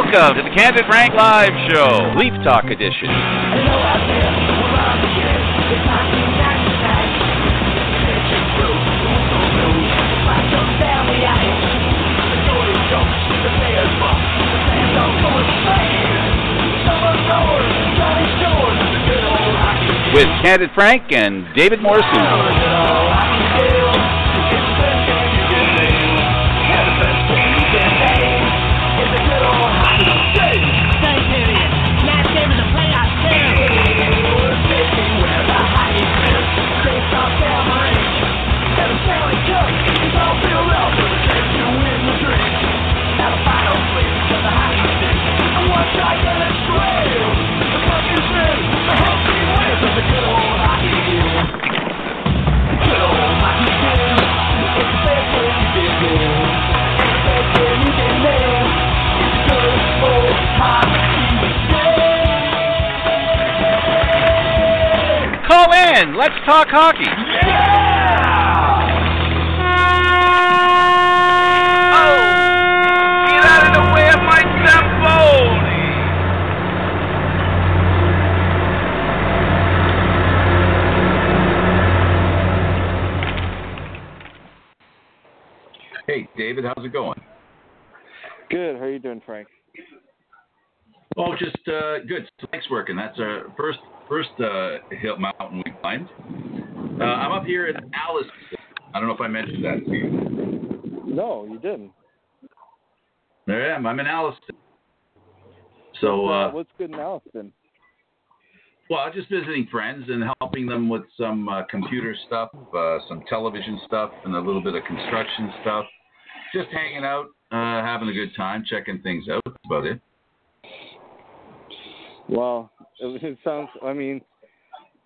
Welcome to the Candid Frank Live Show, Leaf Talk Edition. With Candid Frank and David Morrison. Call in. Let's talk hockey. Oh, get out of the way of my Zamboni. Hey, David, how's it going? Good. How are you doing, Frank? Oh, just uh, good. Thanks working. That's our first first uh, hill mountain we climbed. Uh, I'm up here in Alice. I don't know if I mentioned that to you. No, you didn't. There I am. I'm in Alliston. So, uh, what's good in Alliston? well, just visiting friends and helping them with some uh, computer stuff, uh, some television stuff, and a little bit of construction stuff. Just hanging out, uh, having a good time, checking things out. That's about it. Well, it, it sounds. I mean,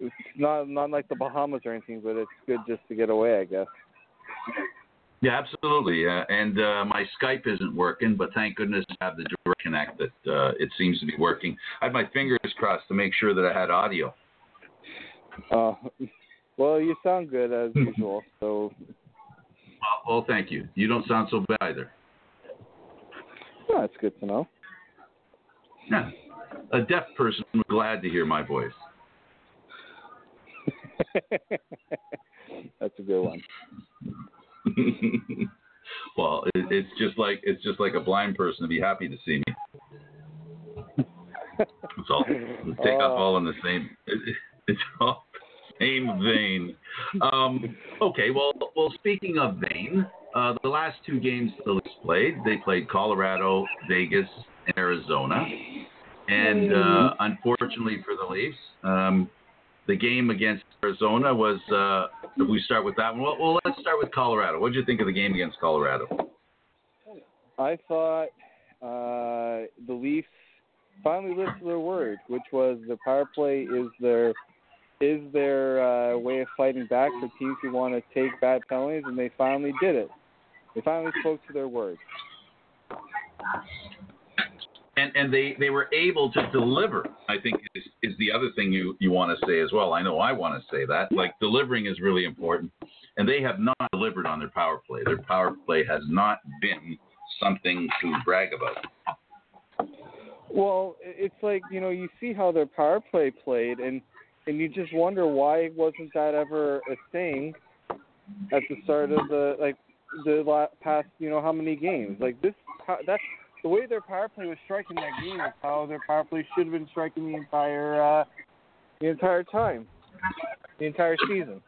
it's not not like the Bahamas or anything, but it's good just to get away, I guess. Yeah, absolutely. Uh, and uh, my Skype isn't working, but thank goodness I have the direct connect that uh, it seems to be working. I had my fingers crossed to make sure that I had audio. Uh, well, you sound good as usual. So, Well, well, thank you. You don't sound so bad either. well, that's good to know. Yeah. A deaf person would be glad to hear my voice. that's a good one. well, it, it's just like it's just like a blind person to be happy to see me. It's all take off Oh. all in the same. It, it's all same vein. Um, okay, well, well. Speaking of vein, uh, the last two games the Leafs played, they played Colorado, Vegas, and Arizona, and uh, unfortunately for the Leafs, um, the game against Arizona was. Uh, if we start with that one, well, well, let's start with Colorado. What did you think of the game against Colorado? I thought uh, the Leafs finally lived to their word, which was the power play is their is their uh, way of fighting back for teams who want to take bad penalties, and they finally did it. They finally spoke to their word. And and they they were able to deliver. I think is is the other thing you you want to say as well. I know I want to say that. Like delivering is really important, and they have not delivered on their power play. Their power play has not been something to brag about. Well, it's like you know you see how their power play played, and and you just wonder why wasn't that ever a thing at the start of the like the la- past you know how many games like this that's the way their power play was striking that game is how their power play should have been striking the entire uh the entire time the entire season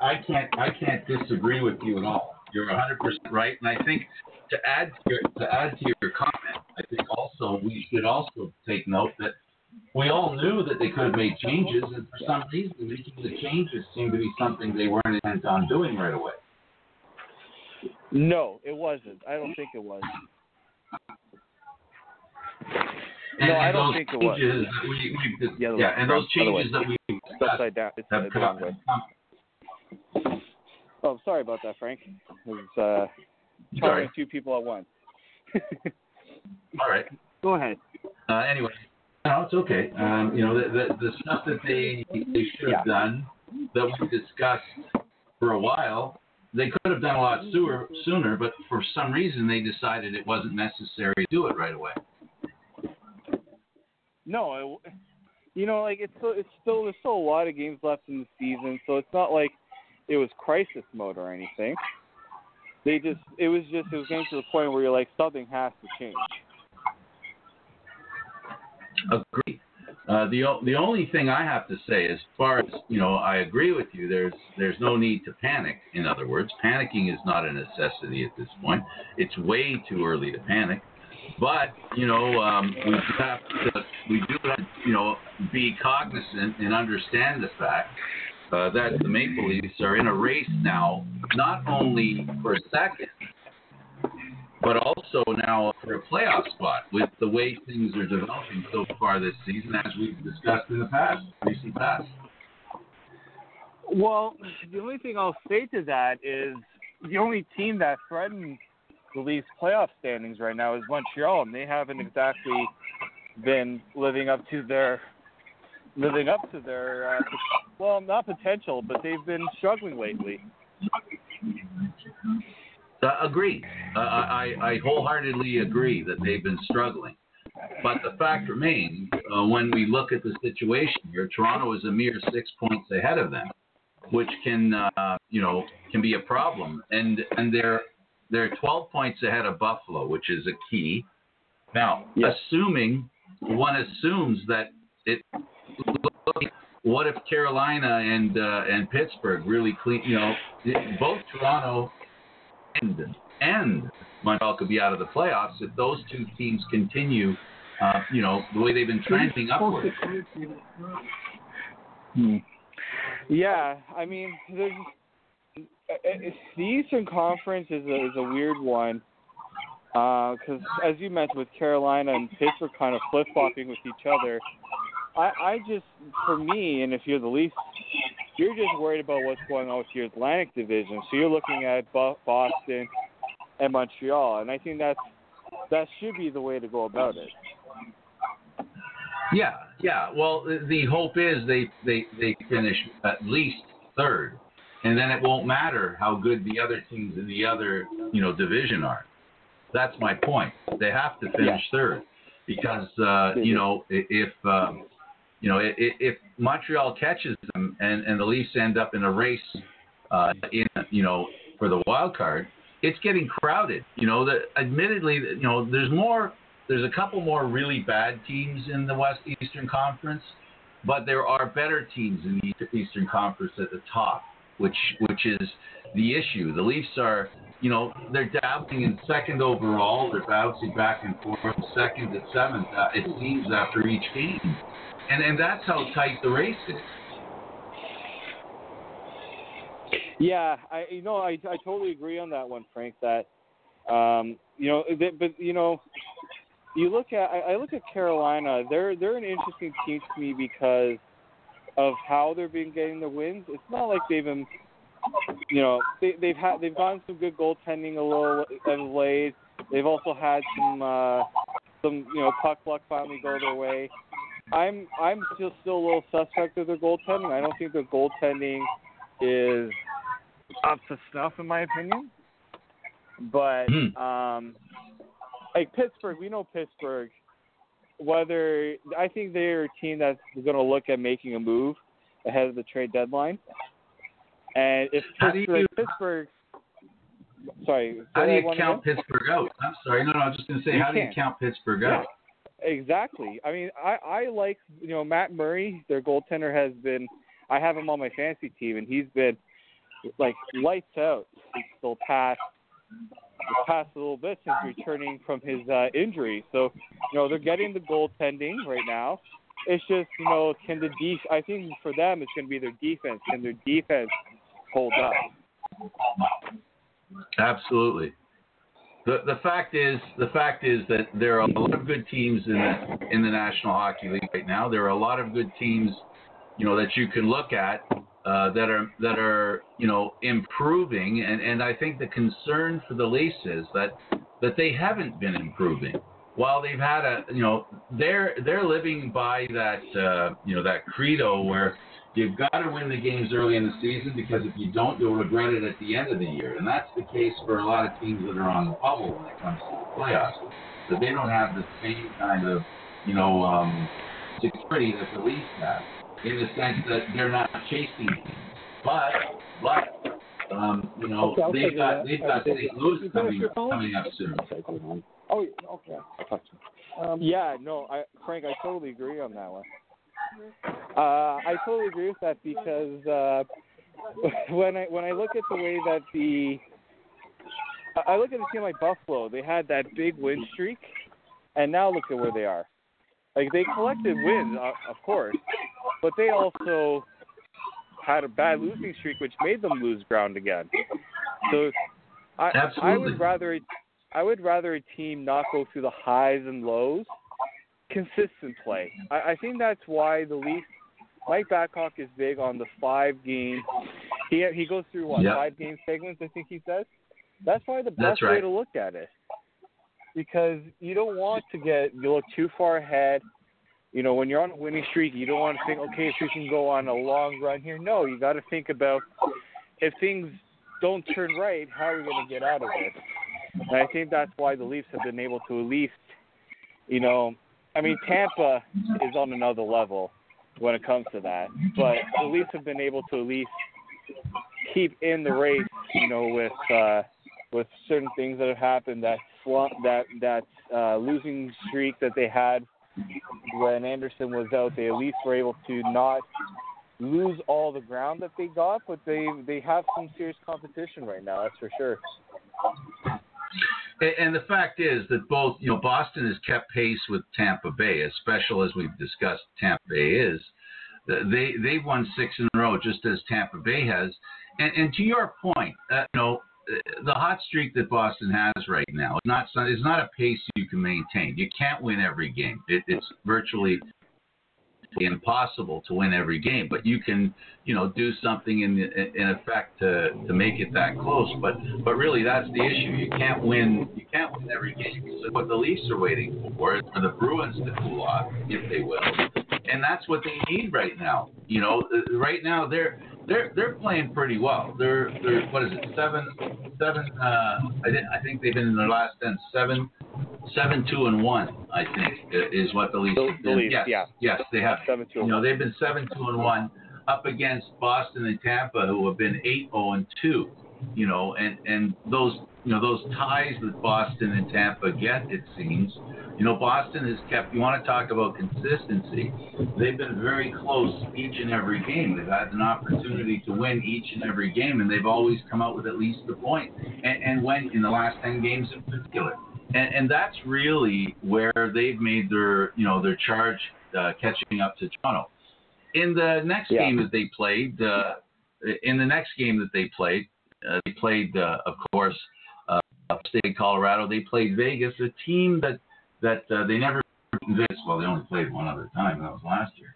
I- can't I can't disagree with you at all. You're 100 percent right, and I think to add to your to add to your comment, I think also we should also take note that we all knew that they could have made changes, and for some reason, making the changes seemed to be something they weren't intent on doing right away. No it wasn't i don't think it was And, No, I don't those think it was. changes that we, other yeah, way. and those changes that we upside down it's have the wrong way oh sorry about that frank it was uh sorry. talking to two people at once All right. Go ahead. Uh, anyway, no, it's okay. Um, you know, the, the the stuff that they they should have done that we discussed for a while they could have done a lot sooner, mm-hmm. sooner, but for some reason they decided it wasn't necessary to do it right away. No, it, you know, like it's still, it's still there's still a lot of games left in the season, so it's not like it was crisis mode or anything. They just it was just it was getting to the point where you're like something has to change. Agree. Uh, the the only thing I have to say, as far as you know, I agree with you. There's there's no need to panic. In other words, panicking is not a necessity at this point. It's way too early to panic. But you know, um, we have to we do have to, you know be cognizant and understand the fact uh, that the Maple Leafs are in a race now, not only for second, but also now for a playoff spot with the way things are developing so far this season, as we've discussed in the past, recent past. Well, the only thing I'll say to that is the only team that threatens the Leafs playoff standings right now is Montreal, and they haven't exactly been living up to their living up to their uh, well, not potential, but they've been struggling lately. Uh, agree. Uh, I, I wholeheartedly agree that they've been struggling. But the fact remains, uh, when we look at the situation here, Toronto is a mere six points ahead of them, which can, uh, you know, can be a problem. And and they're they're 12 points ahead of Buffalo, which is a key. Now, Yes. assuming one assumes that it, what if Carolina and uh, and Pittsburgh really clean? You know, both Toronto and and Montreal could be out of the playoffs if those two teams continue, uh, you know, the way they've been trending upward. Yeah, I mean, there's uh, uh, the Eastern Conference is a, is a weird one because, as you mentioned, with Carolina and Pittsburgh kind of flip flopping with each other. I, I just, for me, and if you're the Leafs, you're just worried about what's going on with your Atlantic division. So you're looking at Boston and Montreal, and I think that's that should be the way to go about it. Yeah, yeah. Well, the- hope is they they they finish at least third, and then it won't matter how good the other teams in the other you know division are. That's my point. They have to finish third because uh, you know if um, you know if Montreal catches them and and the Leafs end up in a race uh, in you know for the wild card, it's getting crowded. You know, that admittedly, you know, there's more. There's a couple more really bad teams in the West Eastern Conference, but there are better teams in the Eastern Conference at the top, which which is the issue. The Leafs are, you know, they're dabbling in second overall. They're bouncing back and forth, second to seventh. Uh, it seems after each game, and and that's how tight the race is. Yeah, I you know I I totally agree on that one, Frank. That um, you know, that, but you know, you look at I, I look at Carolina. They're they're an interesting team to me because of how they've been getting the wins. It's not like they've been, you know, they, they've had they've gotten some good goaltending a little of late. They've also had some uh, some you know puck luck finally go their way. I'm I'm still still a little suspect of their goaltending. I don't think their goaltending is up to snuff in my opinion. But Hmm. um like Pittsburgh, we know Pittsburgh whether I think they're a team that's going to look at making a move ahead of the trade deadline. And if Pittsburgh, you- Pittsburgh sorry, How do you count again? Pittsburgh out? I'm sorry, no, no. I was just going to say, You how do you count Pittsburgh Yeah. out? Exactly. I mean, I I like you know Matt Murray, their goaltender has been. I have him on my fantasy team, and he's been like lights out the past the past little bit since returning from his uh, injury. So you know they're getting the goaltending right now. It's just you know can the def- I think for them it's going to be their defense. Can their defense hold up? Absolutely. The the fact is the fact is that there are a lot of good teams in the in the National Hockey League right now. There are a lot of good teams, you know, that you can look at uh, that are that are you know improving, and and I think the concern for the Leafs is that that they haven't been improving. While they've had a you know they're they're living by that uh, you know that credo where You've got to win the games early in the season because if you don't, you'll regret it at the end of the year. And that's the case for a lot of teams that are on the bubble when it comes to the playoffs. That they don't have the same kind of, you know, um, security that the Leafs have in the sense that they're not chasing teams. But, but, um, you know, Okay, they've got that. they've got take St. it. Louis coming coming up soon. Oh, okay. I'll talk to you. Um, Yeah, no, I Frank, I totally agree on that one. Uh, I totally agree with that because uh, when I when I look at the way that the I look at a team like Buffalo, they had that big win streak, and now look at where they are. Like they collected wins, uh, of course, but they also had a bad losing streak, which made them lose ground again. So I I would rather I would rather a team not go through the highs and lows, consistent play. I, I think that's why the Leafs. Mike Babcock is big on the five game. He he goes through what Yep. five game segments. I think he says. That's probably the best way to look at it, because you don't want to get you look too far ahead. You know, when you're on a winning streak, you don't want to think, okay, if we can go on a long run here. No, you got to think about if things don't turn right, how are we going to get out of it? And I think that's why the Leafs have been able to at least, you know, I mean, Tampa is on another level when it comes to that, but the Leafs have been able to at least keep in the race, you know, with uh, with certain things that have happened. That slump, that that uh, losing streak that they had when Andersen was out, they at least were able to not lose all the ground that they got, but they they have some serious competition right now. That's for sure. And- the fact is that both, you know, Boston has kept pace with Tampa Bay, as special as we've discussed Tampa Bay is. They they've won six in a row, just as Tampa Bay has. And, and to your point, uh, you know, the hot streak that Boston has right now is not is not a pace you can maintain. You can't win every game. It, it's virtually impossible to win every game, but you can, you know, do something in in effect to to make it that close. But but really, that's the issue. You can't win. You can't win every game. So what the Leafs are waiting for is for the Bruins to cool off, if they will, and that's what they need right now. You know, uh, right now they're they're they're playing pretty well. They're they're what is it seven seven? Uh, I did, I think they've been in their last ten seven seven two and one. I think is what the Leafs The- the. Leafs, yes, yeah. yes, they have. Seven two. You know, they've been seven two and one up against Boston and Tampa, who have been eight zero and two. You know, and and those you know those ties that Boston and Tampa get, it seems. You know, Boston has kept. You want to talk about consistency? They've been very close each and every game. They've had an opportunity to win each and every game, and they've always come out with at least a point. And, and when in the last ten games in particular. And, and that's really where they've made their, you know, their charge uh, catching up to Toronto. In the next Yeah. game that they played, uh, in the next game that they played, uh, they played, uh, of course, upstate Colorado. They played Vegas, a team that that uh, they never convinced. Well, they only played one other time. That was last year.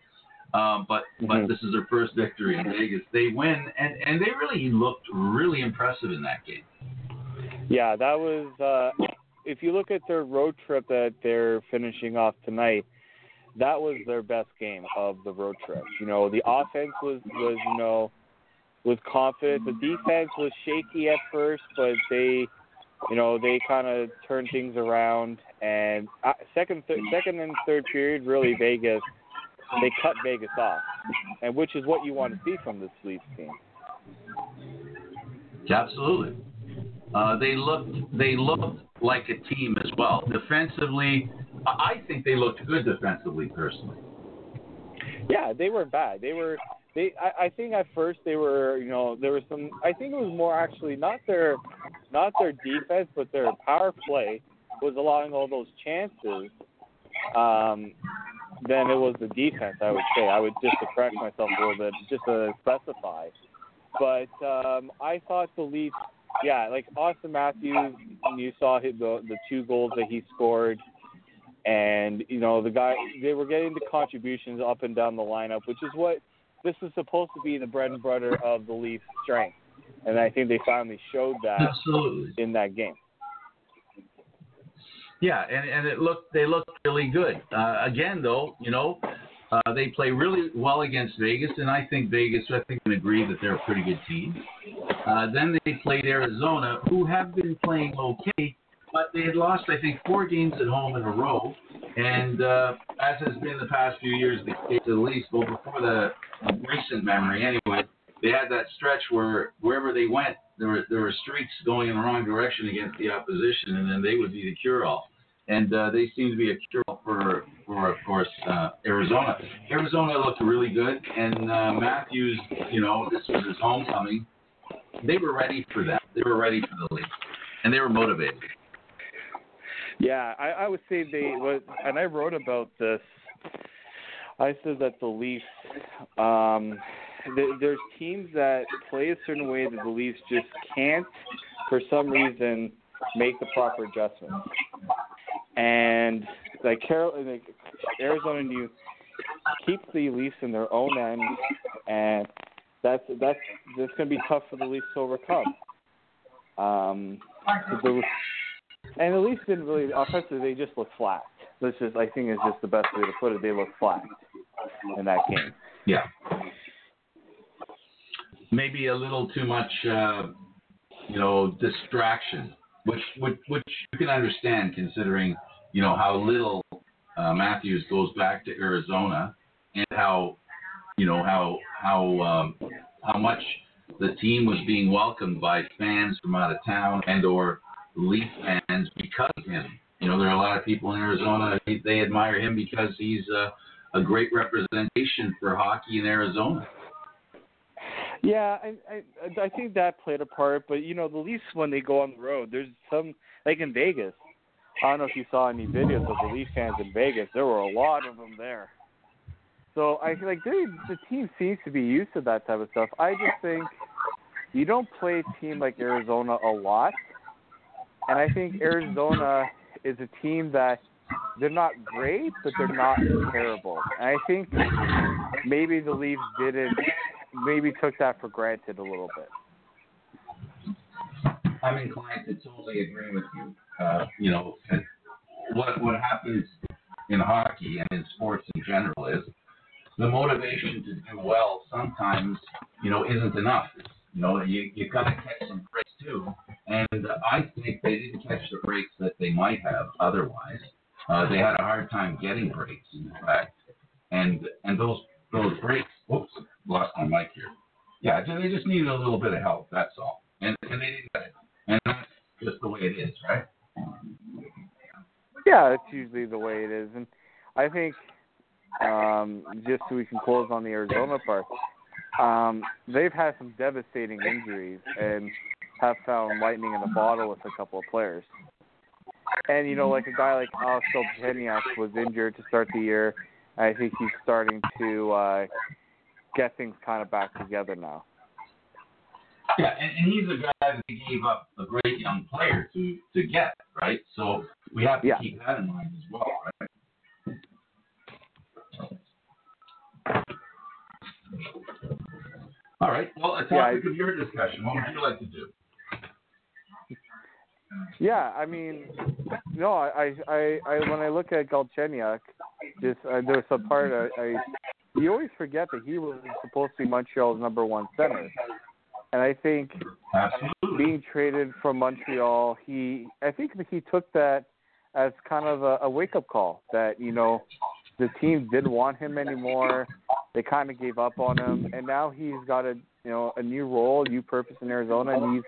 Um, but but Mhm. this is their first victory in Vegas. They win, and and they really looked really impressive in that game. Yeah, that was. Uh, if you look at their road trip that they're finishing off tonight, that was their best game of the road trip. You know, the offense was was you know was confident. The defense was shaky at first, but they, you know, they kind of turned things around. And uh, second, th- second and third period, really Vegas, they cut Vegas off, and which is what you want to see from this Leafs team. Absolutely. Uh, they looked they looked like a team as well. Defensively, I I think they looked good defensively personally. Yeah, they weren't bad. They were they I, I think at first they were you know, there was some I think it was more actually not their not their defense but their power play was allowing all those chances um than it was the defense, I would say. I would just to correct myself a little bit, just to specify. But um I thought the Leafs yeah, like Auston Matthews, you saw his, the the two goals that he scored and you know the guy they were getting the contributions up and down the lineup, which is what this is supposed to be the bread and butter of the Leafs' strength, and I think they finally showed that Absolutely. in that game. Yeah, and, and it looked they looked really good. Uh, again, though, you know, Uh, they play really well against Vegas, and I think Vegas, I think, can agree that they're a pretty good team. Uh, then they played Arizona, who have been playing okay, but they had lost, I think, four games at home in a row. And uh, as has been the past few years, the case at least, well, before the recent memory anyway, they had that stretch where wherever they went, there were there were streaks going in the wrong direction against the opposition, and then they would be the cure-all. And uh, they seem to be a cure-all for, for of course, uh, Arizona. Arizona looked really good, and uh, Matthews, you know, this was his homecoming. They were ready for that. They were ready for the league, and they were motivated. Yeah, I, I would say they was, and I wrote about this. I said that the Leafs, um, th- there's teams that play a certain way that the Leafs just can't, for some reason, make the proper adjustments. And like Carol, like Arizona knew keeps the Leafs in their own end, and that's that's that's going to be tough for the Leafs to overcome. Um, the, and the Leafs didn't really offensively; they just looked flat. This is, I think, is just the best way to put it. They looked flat in that game. Yeah. Maybe a little too much, uh, you know, distraction, which, which which you can understand considering, you know, how little uh, Matthews goes back to Arizona and how, you know, how how um, how much the team was being welcomed by fans from out of town and or Leaf fans because of him. You know, there are a lot of people in Arizona they, they admire him because he's uh, a great representation for hockey in Arizona. Yeah, I, I I think that played a part, but you know the Leafs when they go on the road, there's some like in Vegas. I don't know if you saw any videos of the Leaf fans in Vegas. There were a lot of them there. So I like they, the team seems to be used to that type of stuff. I just think you don't play a team like Arizona a lot, and I think Arizona is a team that they're not great, but they're not terrible. And I think maybe the Leafs didn't, maybe took that for granted a little bit. I'm inclined to totally agree with you. Uh, you know, what what happens in hockey and in sports in general is the motivation to do well sometimes, you know, isn't enough. You know, you you got to catch some breaks too, and I think they didn't catch the breaks that they might have otherwise. Uh, they had a hard time getting breaks, in fact, and and those those breaks. Whoops, lost my mic here. Yeah, they just needed a little bit of help. That's all, and and they didn't get it, and that's just the way it is, right? Yeah, that's usually the way it is, and I think um, just so we can close on the Arizona part, um, they've had some devastating injuries and have found lightning in the bottle with a couple of players. And you know, like a guy like Alex Galchenyuk was injured to start the year. I think he's starting to uh, get things kind of back together now. Yeah, and, and he's a guy that gave up a great young player to to get, right? So we have to Yeah. keep that in mind as well, right? All right. Well, a Yeah, topic of your discussion. What would you like to do? Yeah, I mean, no, I, I, I when I look at Galchenyuk, just uh, there's a part I, I, you always forget that he was supposed to be Montreal's number one center, and I think Absolutely. being traded from Montreal, he, I think that he took that as kind of a, a wake up call that you know the team didn't want him anymore. They kind of gave up on him, and now he's got a you know a new role, new purpose in Arizona, and he's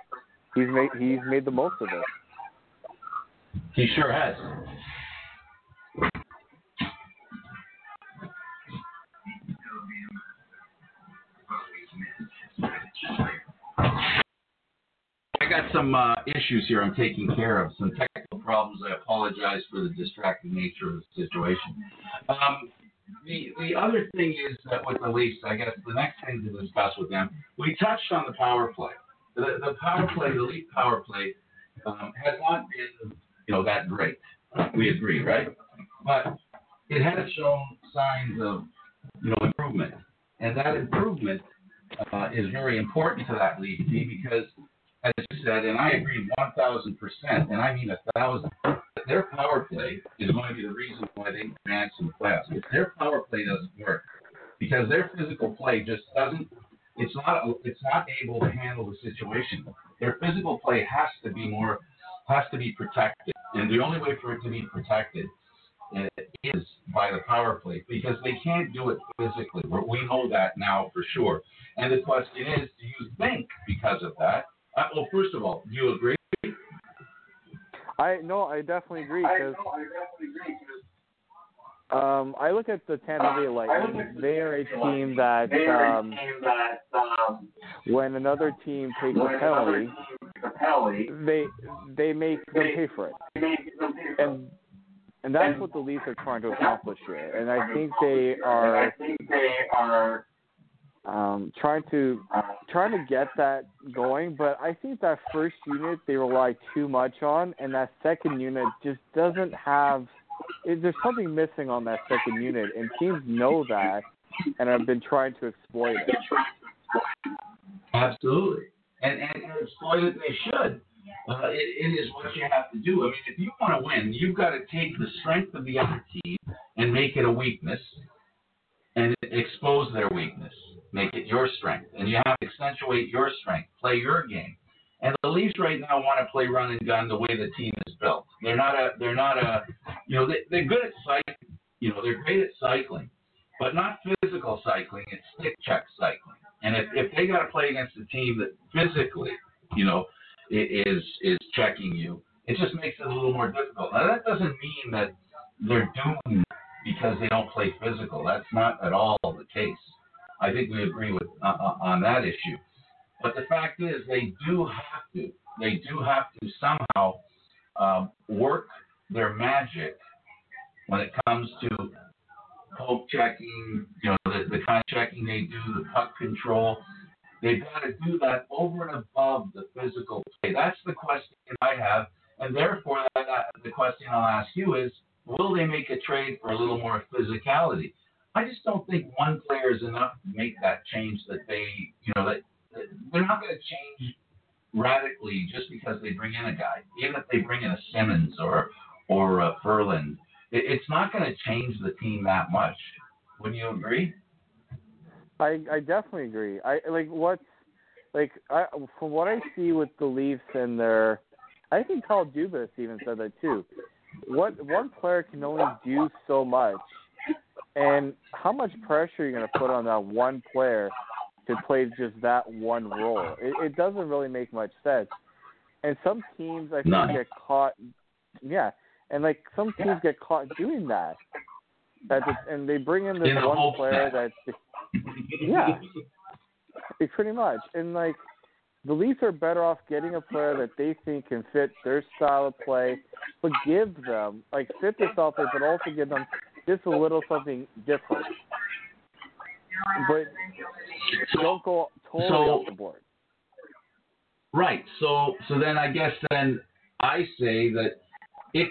he's made he's made the most of it. He sure has. I got some uh, issues here I'm taking care of, some technical problems. I apologize for the distracting nature of the situation. Um, the, the other thing is that with the Leafs, I guess the next thing to discuss with them, we touched on the power play. The, the power play, the Leaf power play, um, has not been, you know, that great. We agree, right? But it has shown signs of, you know, improvement, and that improvement uh, is very important to that Leaf team because, as you said, and I agree 1,000 percent, and I mean a thousand. The their power play is going to be the reason why they advance in the playoffs. If their power play doesn't work, because their physical play just doesn't, it's not, it's not able to handle the situation. Their physical play has to be more, has to be protected, and the only way for it to be protected uh, is by the power play because they can't do it physically. We know that now for sure. And the question is, do you think because of that? Uh, well, first of all, do you agree? I no, I definitely agree because um, I look at the Tampa Bay Lightning. They are a team that um, when another team takes a penalty, they they make them pay for it, and and that's what the Leafs are trying to accomplish here. And I think they are um, trying to trying to get that going. But I think that first unit they rely too much on, and that second unit just doesn't have. There's something missing on that second unit, and teams know that, and have been trying to exploit it. Absolutely, and and, and exploit it they should. Uh, it, it is what you have to do. I mean, if you want to win, you've got to take the strength of the other team and make it a weakness, and expose their weakness make it your strength, and you have to accentuate your strength, play your game. And the Leafs right now want to play run and gun the way the team is built. They're not a, they're not a, you know, they, they're good at cycling. You know, they're great at cycling, but not physical cycling. It's stick check cycling. And if, if they got to play against a team that physically, you know, is is checking you, it just makes it a little more difficult. Now that doesn't mean that they're doomed because they don't play physical. That's not at all the case. I think we agree with uh, uh, on that issue. But the fact is, they do have to. They do have to somehow um, work their magic when it comes to poke checking, you know, the, the kind of checking they do, the puck control. They've got to do that over and above the physical play. That's the question I have, and therefore, that, that, the question I'll ask you is: Will they make a trade for a little more physicality? I just don't think one player is enough to make that change that they, you know, that, that they're not going to change radically just because they bring in a guy. Even if they bring in a Simmonds or or a Ferland, it, it's not going to change the team that much. Wouldn't you agree? I I definitely agree. I like what's like I from what I see with the Leafs and their I think Kyle Dubas even said that too. What one player can only do so much and how much pressure are you going to put on that one player to play just that one role? It, it doesn't really make much sense. And some teams, I think, get caught. Yeah, and like some teams yeah. get caught doing that. That and they bring in this in one player that's yeah, pretty much. And like the Leafs are better off getting a player that they think can fit their style of play, but give them like fit of play, but also give them just a little something different. But don't go totally so, off the board. Right. So so then I guess then I say that it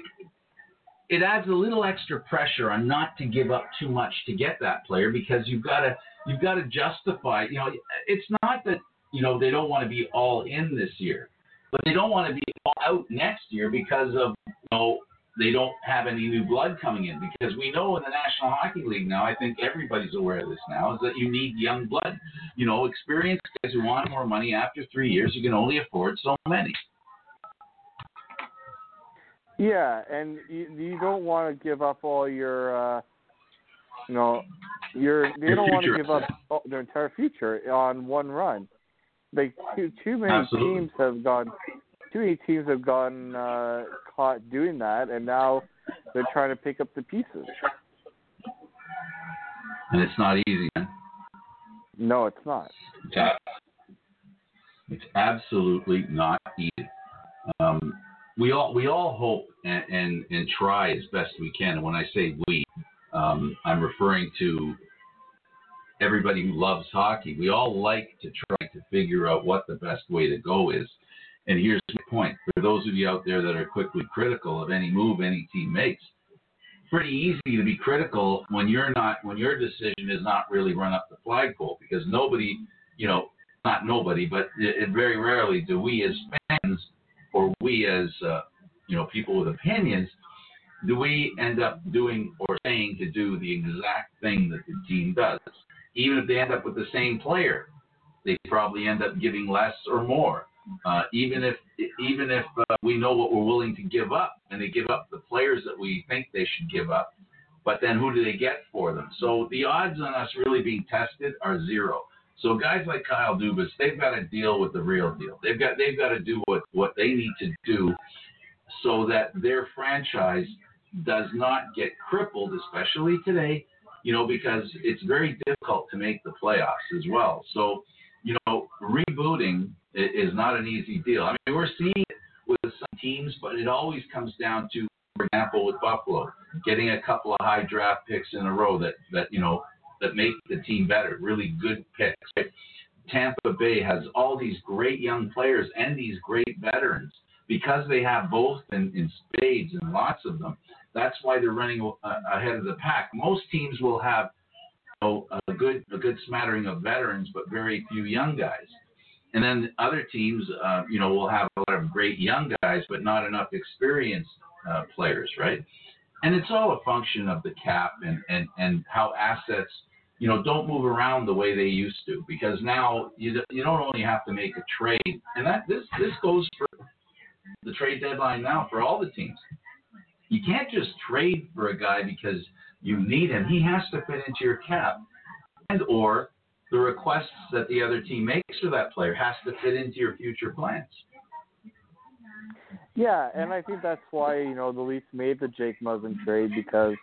it adds a little extra pressure on not to give up too much to get that player because you've got to you've got to justify. You know, it's not that you know they don't want to be all in this year, but they don't want to be all out next year because of you know they don't have any new blood coming in because we know in the National Hockey League now, I think everybody's aware of this now, is that you need young blood. You know, experienced guys who want more money after three years, you can only afford so many. Yeah, and you, you don't want to give up all your, uh, you know, your you don't want to give up their entire future on one run. Like too too many Absolutely. teams have gone too many teams have gotten uh, caught doing that, and now they're trying to pick up the pieces. And it's not easy. Man. No, it's not. It's absolutely not easy. Um, we all we all hope and, and, and try as best we can. And when I say we, um, I'm referring to everybody who loves hockey. We all like to try to figure out what the best way to go is. And here's the point for those of you out there that are quickly critical of any move any team makes. Pretty easy to be critical when you're not when your decision is not really run up the flagpole because nobody, you know, not nobody, but it, it very rarely do we as fans or we as uh, you know people with opinions do we end up doing or saying to do the exact thing that the team does? Even if they end up with the same player, they probably end up giving less or more. Uh, even if even if uh, we know what we're willing to give up, and they give up the players that we think they should give up, but then who do they get for them? So the odds on us really being tested are zero. So guys like Kyle Dubas, they've got to deal with the real deal. They've got they've got to do what what they need to do so that their franchise does not get crippled, especially today, you know, because it's very difficult to make the playoffs as well. So, you know, rebooting is not an easy deal. I mean, we're seeing it with some teams, but it always comes down to, for example, with Buffalo, getting a couple of high draft picks in a row that, that you know, that make the team better, really good picks. Right? Tampa Bay has all these great young players and these great veterans because they have both in, in spades and lots of them. That's why they're running uh, ahead of the pack. Most teams will have you know, a good a good smattering of veterans, but very few young guys. And then other teams, uh, you know, will have a lot of great young guys, but not enough experienced uh, players, right? And it's all a function of the cap and, and, and how assets, you know, don't move around the way they used to. Because now you, you don't only have to make a trade, and that this this goes for the trade deadline now for all the teams. You can't just trade for a guy because you need him. He has to fit into your cap, and or the requests that the other team makes for that player has to fit into your future plans. Yeah, and I think that's why you know the Leafs made the Jake Muzzin trade because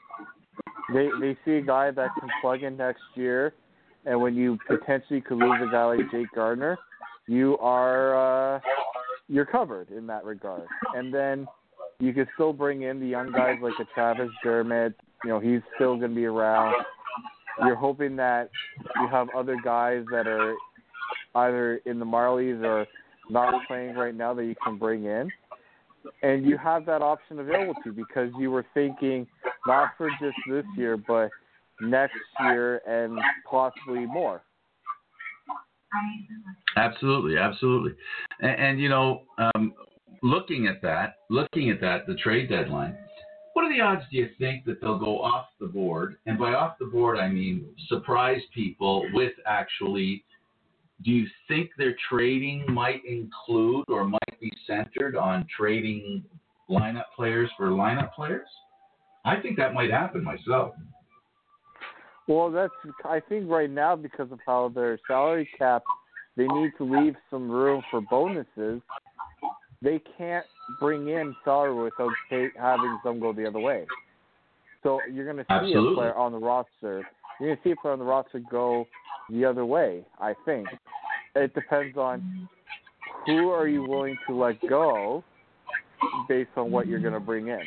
they they see a guy that can plug in next year, and when you potentially could lose a guy like Jake Gardiner, you are uh, you're covered in that regard. And then you can still bring in the young guys like a Travis Dermott. You know, he's still going to be around. You're hoping that you have other guys that are either in the Marlies or not playing right now that you can bring in. And you have that option available to you because you were thinking not for just this year, but next year and possibly more. Absolutely, absolutely. And, and you know, um, looking at that, looking at that, the trade deadline, are the odds do you think that they'll go off the board? And by off the board, I mean surprise people with actually. Do you think their trading might include or might be centered on trading lineup players for lineup players? I think that might happen myself. Well, that's I think right now because of how their salary cap, they need to leave some room for bonuses they can't bring in salary without having some go the other way. So you're going to see Absolutely. a player on the roster. You're going to see a player on the roster go the other way. I think it depends on who are you willing to let go based on what you're going to bring in.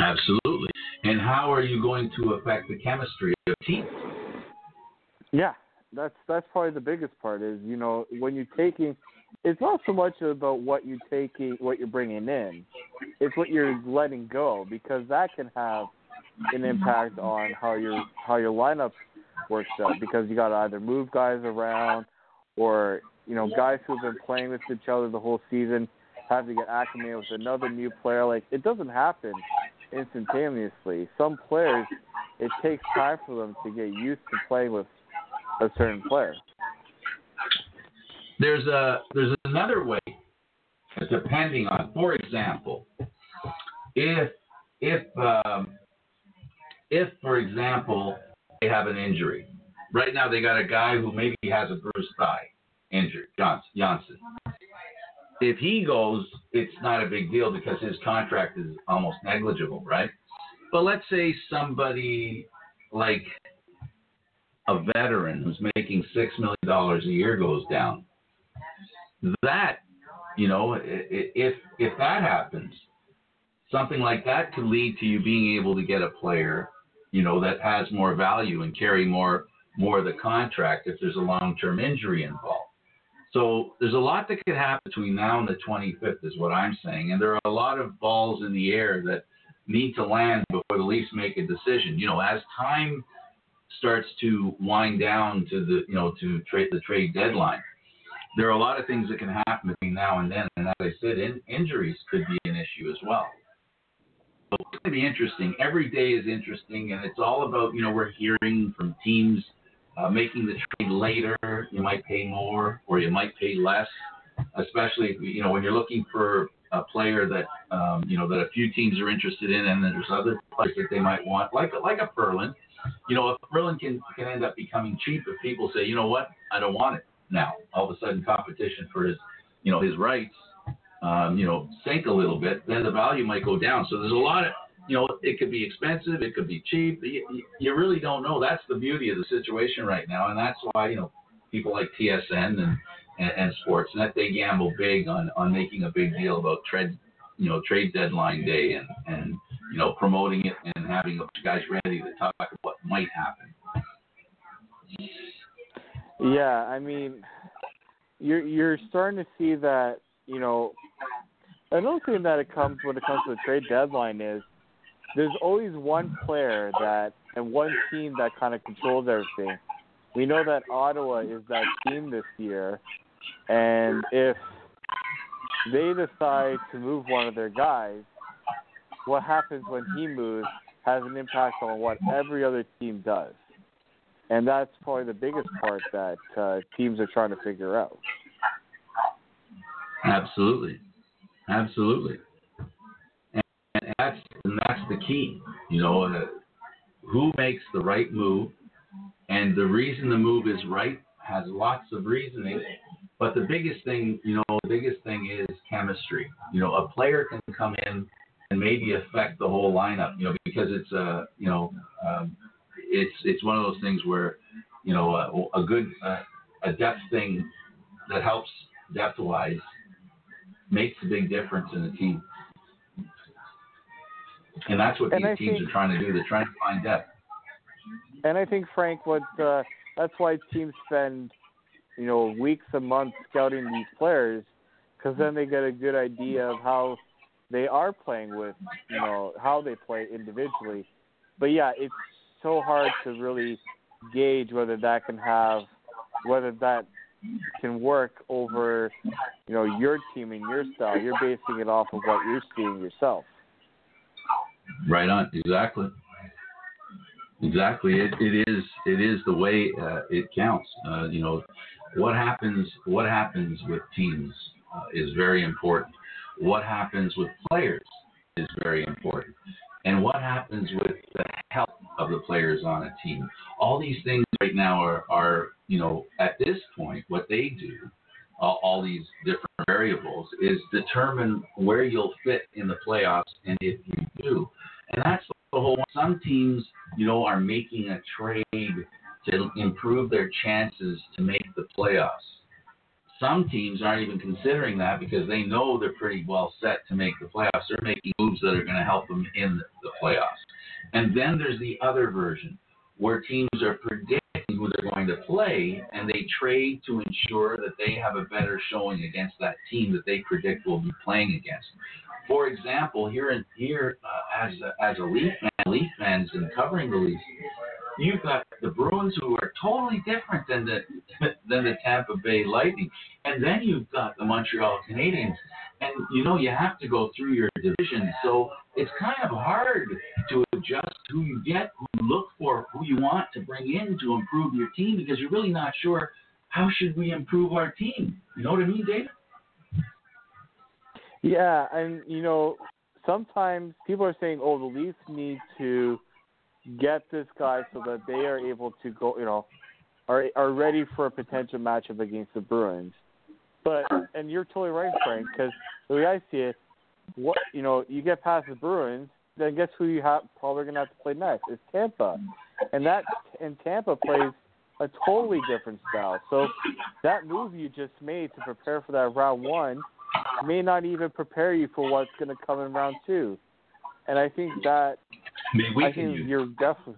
Absolutely. And how are you going to affect the chemistry of the team? Yeah, that's that's probably the biggest part. Is you know when you're taking it's not so much about what you're taking, what you're bringing in. It's what you're letting go because that can have an impact on how your how your lineup works out. Because you got to either move guys around, or you know guys who've been playing with each other the whole season have to get acclimated with another new player. Like it doesn't happen instantaneously. Some players, it takes time for them to get used to playing with a certain player. There's a there's another way, depending on, for example, if if um, if for example they have an injury, right now they got a guy who maybe has a bruised thigh injured, Johnsson. If he goes, it's not a big deal because his contract is almost negligible, right? But let's say somebody like a veteran who's making six million dollars a year goes down that, you know, if if that happens, something like that could lead to you being able to get a player, you know, that has more value and carry more more of the contract if there's a long-term injury involved. So there's a lot that could happen between now and the 25th, is what I'm saying, and there are a lot of balls in the air that need to land before the Leafs make a decision. You know, as time starts to wind down to the you know to trade the trade deadline there are a lot of things that can happen between now and then. And as I said, in, injuries could be an issue as well. So it's going to be interesting. Every day is interesting, and it's all about you know we're hearing from teams uh, making the trade later. You might pay more, or you might pay less, especially if, you know when you're looking for a player that um, you know that a few teams are interested in, and there's other players that they might want, like like a Ferland. You know, a Ferland can can end up becoming cheap if people say, you know what, I don't want it now. All of a sudden, competition for his you know his rights um, you know, sink a little bit, then the value might go down. So there's a lot of, you know, it could be expensive, it could be cheap. You, you really don't know. That's the beauty of the situation right now, and that's why you know people like TSN and and, and Sportsnet they gamble big on on making a big deal about trade, you know, trade deadline day and and you know promoting it and having guys ready to talk about what might happen. Yeah, I mean, you're you're starting to see that you know another thing that it comes when it comes to the trade deadline is there's always one player that and one team that kind of controls everything. We know that Ottawa is that team this year, and if they decide to move one of their guys, what happens when he moves has an impact on what every other team does. And that's probably the biggest part that uh, teams are trying to figure out. Absolutely, absolutely, and, and that's and that's the key. You know, uh, who makes the right move, and the reason the move is right has lots of reasoning. But the biggest thing, you know, the biggest thing is chemistry. You know, a player can come in and maybe affect the whole lineup. You know, because it's a, you know, um, it's it's one of those things where, you know, a, a good uh, a depth thing that helps depth wise makes a big difference in a team. And that's what And these I teams think- are trying to do. They're trying to find depth. And I think Frank, what uh, that's why teams spend, you know, weeks and months scouting these players, because then they get a good idea of how they are playing with, you know, how they play individually. But yeah, it's so hard to really gauge whether that can have, whether that can work over, you know, your team and your style. You're basing it off of what you're seeing yourself. Right on. Exactly. Exactly. It, it is. It is the way uh, it counts. Uh, you know, what happens. What happens with teams uh, is very important. What happens with players is very important. And what happens with the health of the players on a team. All these things right now are, are you know, at this point, what they do, all, all these different variables, is determine where you'll fit in the playoffs and if you do. And that's the whole. One. Some teams, you know, are making a trade to improve their chances to make the playoffs. Some teams aren't even considering that because they know they're pretty well set to make the playoffs. They're making moves that are going to help them in the playoffs. And then there's the other version where teams are predicting who they're going to play and they trade to ensure that they have a better showing against that team that they predict will be playing against. For example, here in here uh, as a, as a Leaf fan, Leaf fans and covering the Leafs, you've got the Bruins who are totally different than the than the Tampa Bay Lightning, and then you've got the Montreal Canadiens, and you know you have to go through your division, so it's kind of hard to adjust who you get, who you look for, who you want to bring in to improve your team because you're really not sure how should we improve our team. You know what I mean, David? Yeah, and you know, sometimes people are saying, "Oh, the Leafs need to get this guy so that they are able to go, you know, are are ready for a potential matchup against the Bruins." But and you're totally right, Frank, because the way I see it, what you know, you get past the Bruins, then guess who you have probably going to have to play next? It's Tampa, and that and Tampa plays a totally different style. So that move you just made to prepare for that round one may not even prepare you for what's going to come in round two. And I think that I think you. you're definitely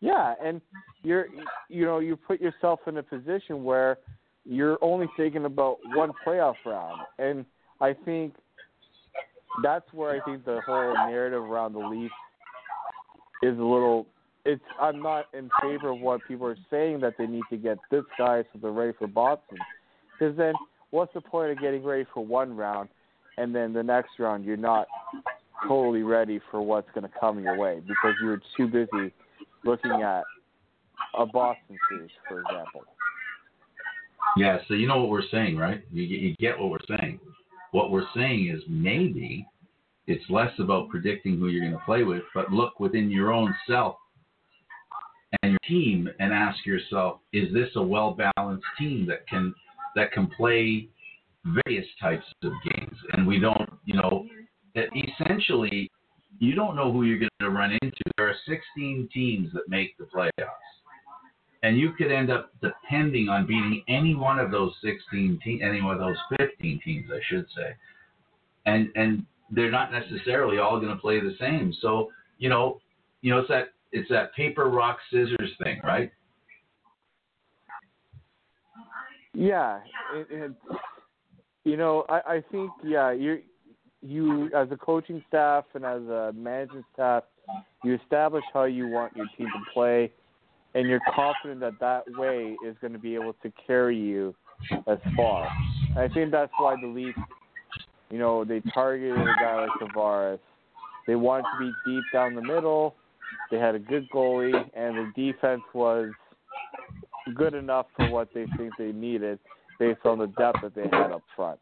yeah, and you're you know you put yourself in a position where you're only thinking about one playoff round, and I think that's where I think the whole narrative around the Leafs is a little. It's I'm not in favor of what people are saying that they need to get this guy so they're ready for Boston, because then what's the point of getting ready for one round, and then the next round you're not totally ready for what's going to come your way because you were too busy looking at a Boston series, for example. Yeah, so you know what we're saying, right? You, you get what we're saying. What we're saying is maybe it's less about predicting who you're going to play with, but look within your own self and your team and ask yourself, is this a well balanced team that can that can play various types of games? And we don't, you know, essentially, you don't know who you're going to run into. There are 16 teams that make the playoffs and you could end up depending on beating any one of those 16 teams, any one of those 15 teams, I should say, and and they're not necessarily all going to play the same. So you know, you know, it's that it's that paper rock scissors thing, right? Yeah, it, it, you know, I, I think yeah, you you as a coaching staff and as a management staff, you establish how you want your team to play and you're confident that that way is going to be able to carry you as far. I think that's why the Leafs, you know, they targeted a guy like Tavares. They wanted to be deep down the middle. They had a good goalie, and the defense was good enough for what they think they needed based on the depth that they had up front.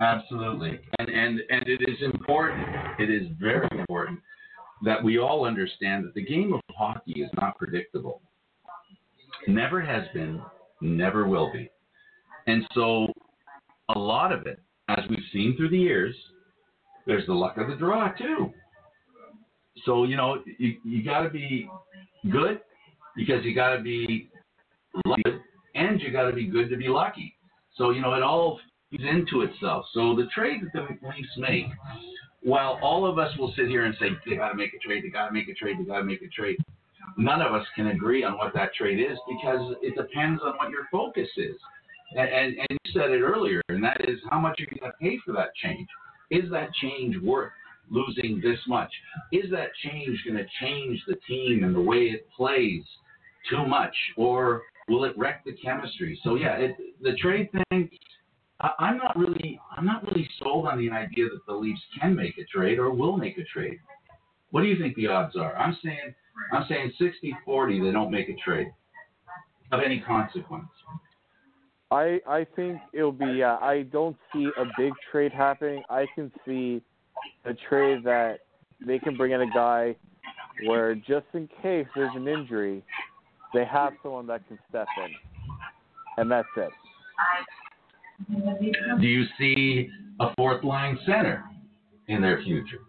Absolutely, and and and it is important. It is very important that we all understand that the game of hockey is not predictable. Never has been, never will be. And so a lot of it, as we've seen through the years, there's the luck of the draw too. So, you know, you, you got to be good because you got to be lucky and you got to be good to be lucky. So, you know, it all feeds into itself. So the trade that the Leafs make while all of us will sit here and say they got to make a trade, they got to make a trade, they got to make a trade, none of us can agree on what that trade is because it depends on what your focus is. And, and, you said it earlier, and that is how much are you going to pay for that change? Is that change worth losing this much? Is that change going to change the team and the way it plays too much, or will it wreck the chemistry? So yeah, it, the trade thing I'm not really I'm not really sold on the idea that the Leafs can make a trade or will make a trade. What do you think the odds are? I'm saying I'm saying 60-40 they don't make a trade of any consequence. I I think it'll be uh, I don't see a big trade happening. I can see a trade that they can bring in a guy where just in case there's an injury, they have someone that can step in, and that's it. Do you see a fourth line center in their future?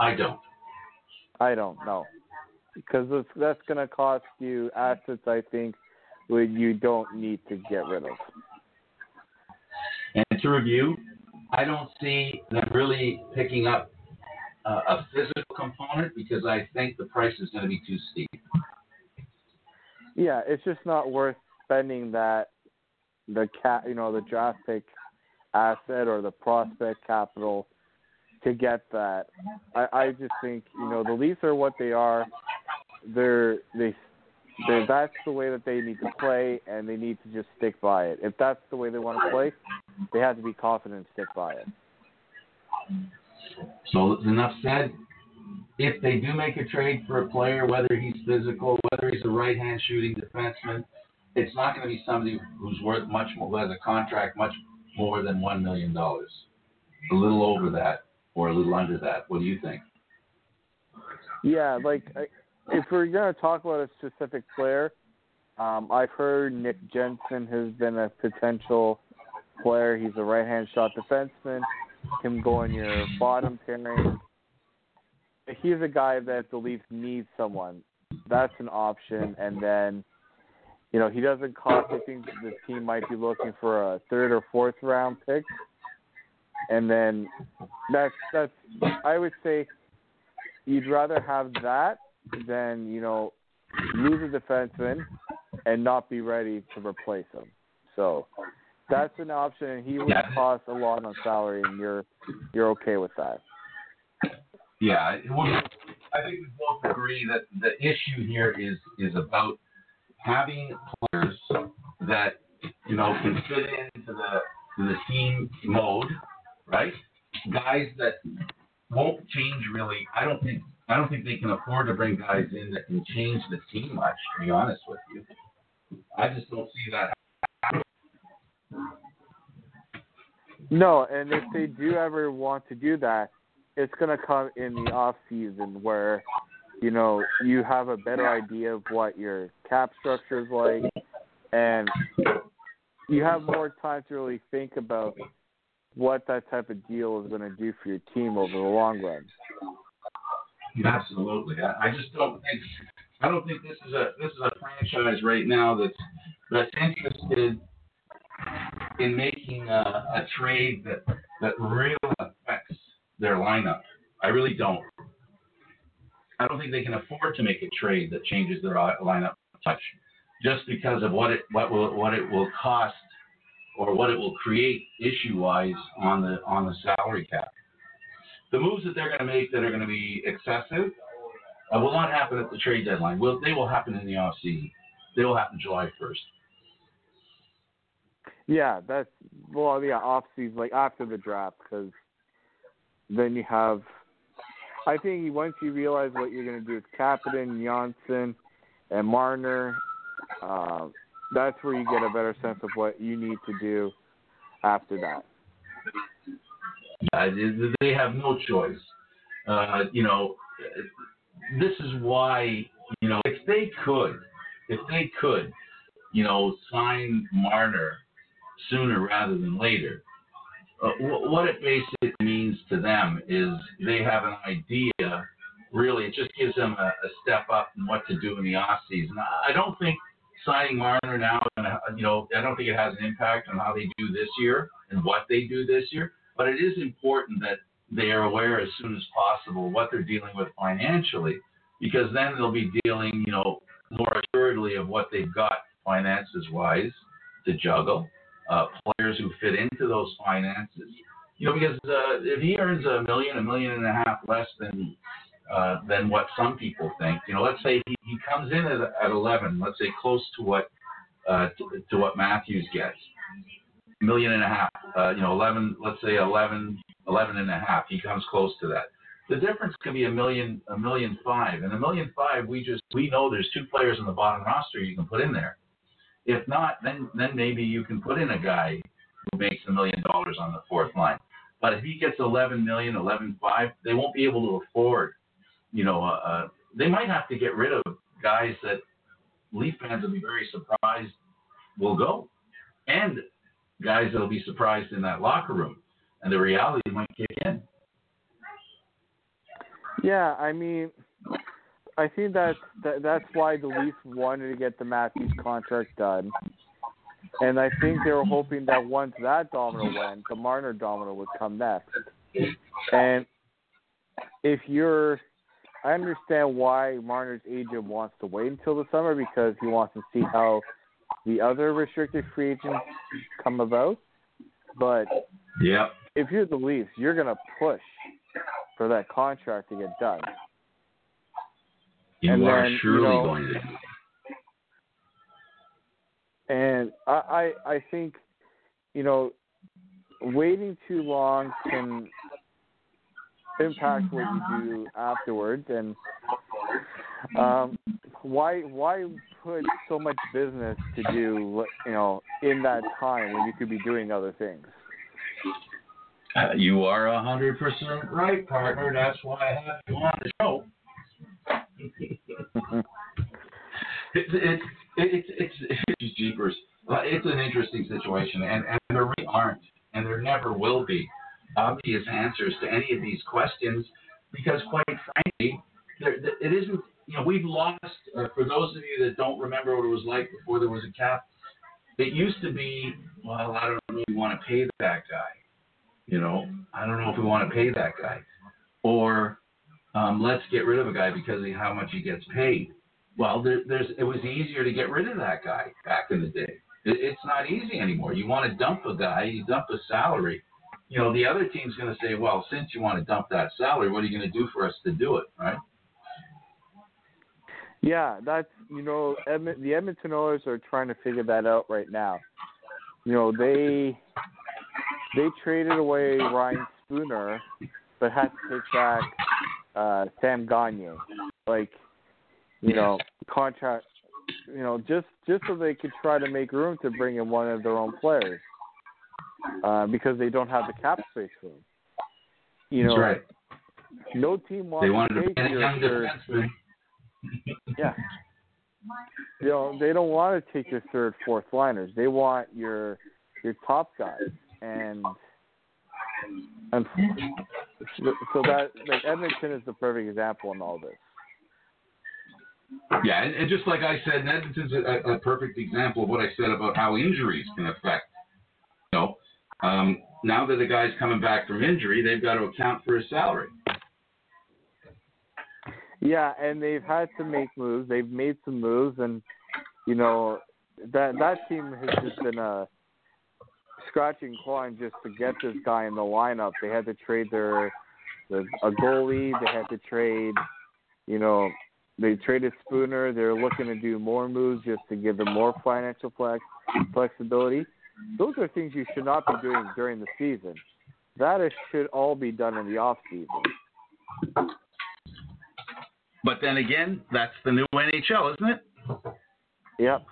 I don't. I don't know because that's going to cost you assets. I think you don't need to get rid of. And to review, I don't see them really picking up uh, a physical component because I think the price is going to be too steep. Yeah, it's just not worth spending that the cat, you know, the draft pick asset or the prospect capital to get that. I, I just think you know the Leafs are what they are. They're they they that's the way that they need to play, and they need to just stick by it. If that's the way they want to play, they have to be confident and stick by it. So enough said. If they do make a trade for a player, whether he's physical, whether he's a right-hand shooting defenseman, it's not going to be somebody who's worth much more, who has a contract much more than one million dollars. A little over that, or a little under that. What do you think? Yeah, like if we're going to talk about a specific player, um, I've heard Nick Jensen has been a potential player. He's a right-hand shot defenseman. Him going your bottom pairing. He's a guy that the Leafs need someone. That's an option, and then you know, he doesn't cost. I think the team might be looking for a third or fourth round pick, and then that's that's. I would say you'd rather have that than you know lose a defenseman and not be ready to replace him. So that's an option, and he would cost a lot on salary, and you're you're okay with that. Yeah, well, I think we both agree that the issue here is is about having players that you know can fit into the to the team mode, right? guys that won't change really. I don't think I don't think they can afford to bring guys in that can change the team much. To be honest with you, I just don't see that. No, and if they do ever want to do that, it's going to come in the off season where you know you have a better idea of what your cap structure is like, and you have more time to really think about what that type of deal is going to do for your team over the long run. Absolutely. I, I just don't think I don't think this is a this is a franchise right now that's that's interested in making a, a trade that that really affects their lineup. I really don't. I don't think they can afford to make a trade that changes their lineup much, just because of what it what will what it will cost or what it will create issue wise on the on the salary cap. The moves that they're going to make that are going to be excessive uh, will not happen at the trade deadline. Will they will happen in the off season. They will happen July first. Yeah, that's well, yeah, off season like after the draft because then you have. I think once you realize what you're going to do with Kapanen, Johnsson, and Marner, uh, that's where you get a better sense of what you need to do after that. Uh, they have no choice. Uh, you know, this is why you know if they could, if they could, you know, sign Marner sooner rather than later. Uh, what it basically means to them is they have an idea. Really, it just gives them a, a step up in what to do in the off season. I don't think signing Marner now, you know, I don't think it has an impact on how they do this year and what they do this year. But it is important that they are aware as soon as possible what they're dealing with financially, because then they'll be dealing, you know, more assuredly of what they've got finances wise to juggle, uh, players who fit into those finances. You know, because uh, if he earns a million, a million and a half less than uh, than what some people think. You know, let's say he, he comes in at, at 11, let's say close to what uh, to, to what Matthews gets, million and a half. Uh, you know, 11, let's say 11, 11 and a half. He comes close to that. The difference could be a million, a million five, and a million five. We just we know there's two players in the bottom roster you can put in there. If not, then then maybe you can put in a guy who makes a million dollars on the fourth line. But if he gets 11 million, 11.5, they won't be able to afford you know, uh, uh, they might have to get rid of guys that Leaf fans will be very surprised will go, and guys that'll be surprised in that locker room, and the reality might kick in. Yeah, I mean, I think that, that that's why the Leafs wanted to get the Matthews contract done, and I think they were hoping that once that domino went, the Marner domino would come next. And if you're I understand why Marner's agent wants to wait until the summer because he wants to see how the other restricted free agents come about. But yeah, if you're the Leafs, you're gonna push for that contract to get done. You and are then, surely you know, going to. And I, I I think, you know, waiting too long can impact what you do afterwards and um why why put so much business to do you know in that time when you could be doing other things? Uh, you are a hundred percent right partner. That's why i have you on the show. It's it's it's it's, it's jeepers. It's an interesting situation and and there really aren't and there never will be obvious answers to any of these questions because, quite frankly, there, it isn't. You know, we've lost. Uh, for those of you that don't remember what it was like before there was a cap, it used to be, well, I don't really want to pay that guy. You know, I don't know if we want to pay that guy, or um, let's get rid of a guy because of how much he gets paid. Well, there, there's it was easier to get rid of that guy back in the day. It, it's not easy anymore. You want to dump a guy, you dump a salary you know, the other team's going to say, well, since you want to dump that salary, what are you going to do for us to do it, right? Yeah, that's you know, Edmont, the Edmonton Oilers are trying to figure that out right now. You know, they they traded away Ryan Spooner, but had to take back uh, Sam Gagner. Like, you know, contract. You know, just just so they could try to make room to bring in one of their own players, uh, because they don't have the cap space for them. You know, right. no team wants They to take your defenseman. Yeah. You know, they don't want to take your third, fourth liners. They want your your top guys, and and so that like Edmonton is the perfect example in all this. Yeah, and, and just like I said, Edmonton's a, a perfect example of what I said about how injuries can affect. You know, um, now that the guy's coming back from injury, they've got to account for his salary. Yeah, and they've had to make moves. They've made some moves, and you know that that team has just been a scratching clawing just to get this guy in the lineup. They had to trade their, their a goalie. They had to trade, you know, they traded Spooner. They're looking to do more moves just to give them more financial flex flexibility. Those are things you should not be doing during the season. That is, should all be done in the off season. But then again, that's the new NHL, isn't it? Yep.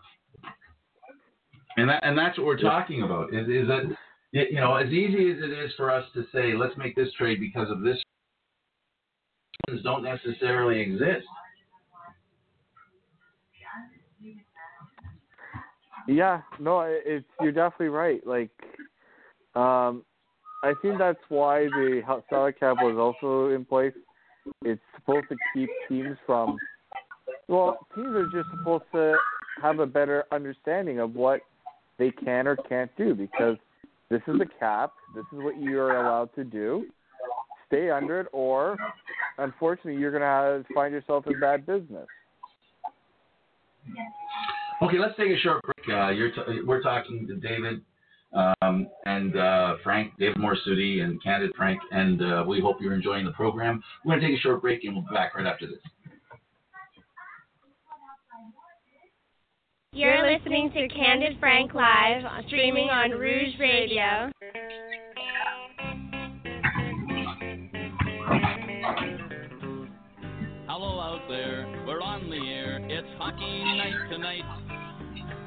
And that, and that's what we're talking about. Is, is that you know as easy as it is for us to say let's make this trade because of this, don't necessarily exist. Yeah, no, it's you're definitely right. Like, um, I think that's why the salary cap was also in place. It's supposed to keep teams from. Well, teams are just supposed to have a better understanding of what they can or can't do because this is a cap. This is what you are allowed to do. Stay under it, or unfortunately, you're gonna find yourself in bad business. Okay, let's take a short break. Uh, t- we're talking to David um, and uh, Frank, David Morsuti, and Candid Frank, and uh, we hope you're enjoying the program. We're going to take a short break, and we'll be back right after this. You're listening to Candid Frank Live, streaming on Rouge Radio. Hello out there, we're on the air. It's hockey night tonight.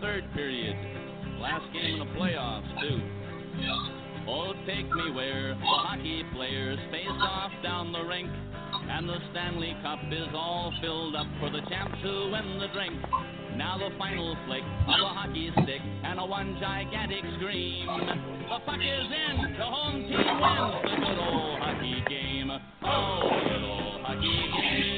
Third period. Last game in the playoffs, too. Oh, take me where the hockey players face off down the rink. And the Stanley Cup is all filled up for the champs who win the drink. Now the final flick of a hockey stick and a one gigantic scream. The puck is in, the home team wins the good old hockey game. Oh, good old hockey game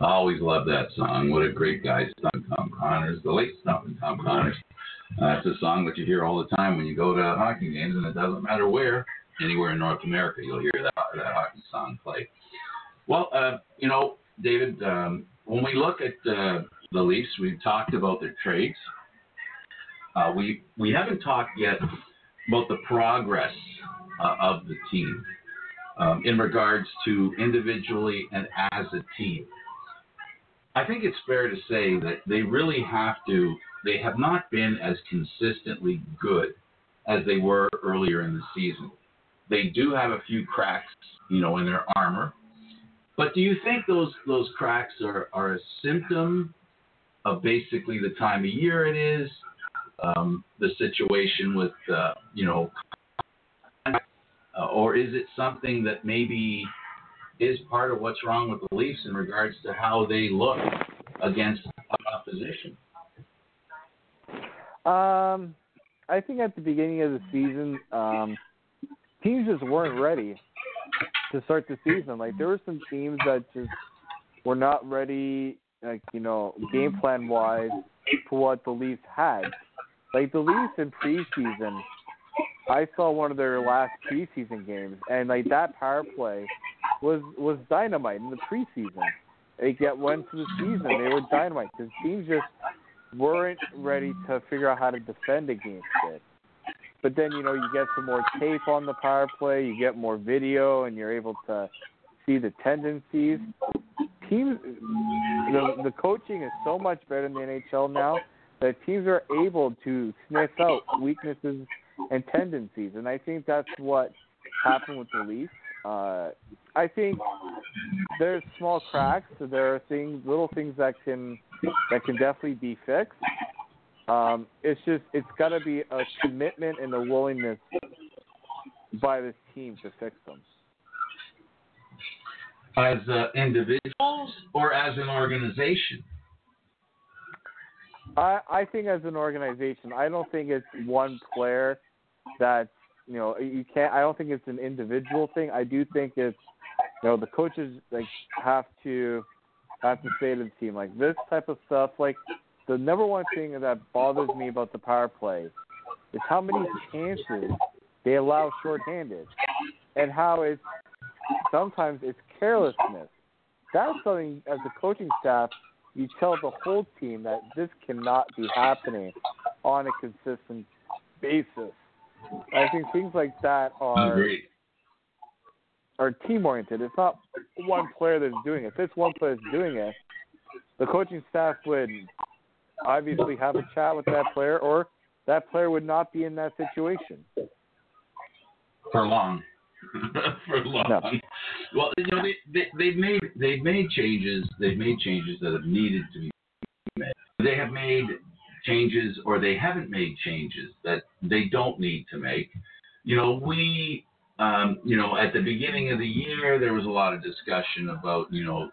I always love that song. What a great guy, Stompin' Tom Connors, the late Stompin' Tom Connors. Uh, it's a song that you hear all the time when you go to hockey games, and it doesn't matter where, anywhere in North America, you'll hear that, that hockey song play. Well, uh, you know, David, um, when we look at uh, the Leafs, we've talked about their trades. Uh, we we haven't talked yet about the progress uh, of the team um, in regards to individually and as a team. I think it's fair to say that they really have to. They have not been as consistently good as they were earlier in the season. They do have a few cracks, you know, in their armor. But do you think those those cracks are, are a symptom of basically the time of year it is, um, the situation with uh, you know, uh, or is it something that maybe is part of what's wrong with the Leafs in regards to how they look against opposition? Um, I think at the beginning of the season, um, teams just weren't ready to start the season. Like there were some teams that just were not ready, like you know, game plan wise for what the Leafs had. Like the Leafs in preseason, I saw one of their last preseason games, and like that power play was was dynamite in the preseason. They get went to the season, they were dynamite because teams just weren't ready to figure out how to defend against it. But then you know you get some more tape on the power play, you get more video, and you're able to see the tendencies. Teams, the the coaching is so much better in the NHL now that teams are able to sniff out weaknesses and tendencies, and I think that's what happened with the Leafs. Uh, I think there's small cracks. So there are things, little things that can that can definitely be fixed. Um, it's just it's got to be a commitment and a willingness by this team to fix them. As uh, individuals or as an organization? I I think as an organization, I don't think it's one player that you know you can't. I don't think it's an individual thing. I do think it's you know the coaches like have to have to say to the team like this type of stuff like the number one thing that bothers me about the power play is how many chances they allow shorthanded and how it's sometimes it's carelessness. That's something as a coaching staff you tell the whole team that this cannot be happening on a consistent basis. I think things like that are are team oriented. It's not one player that's doing it. If it's one player that's doing it, the coaching staff would obviously have a chat with that player, or that player would not be in that situation. for long. for long. No. Well, you know, they, they they've made they've made changes. They've made changes that have needed to be made. They have made changes, or they haven't made changes that they don't need to make. You know, we. Um, you know, at the beginning of the year, there was a lot of discussion about, you know,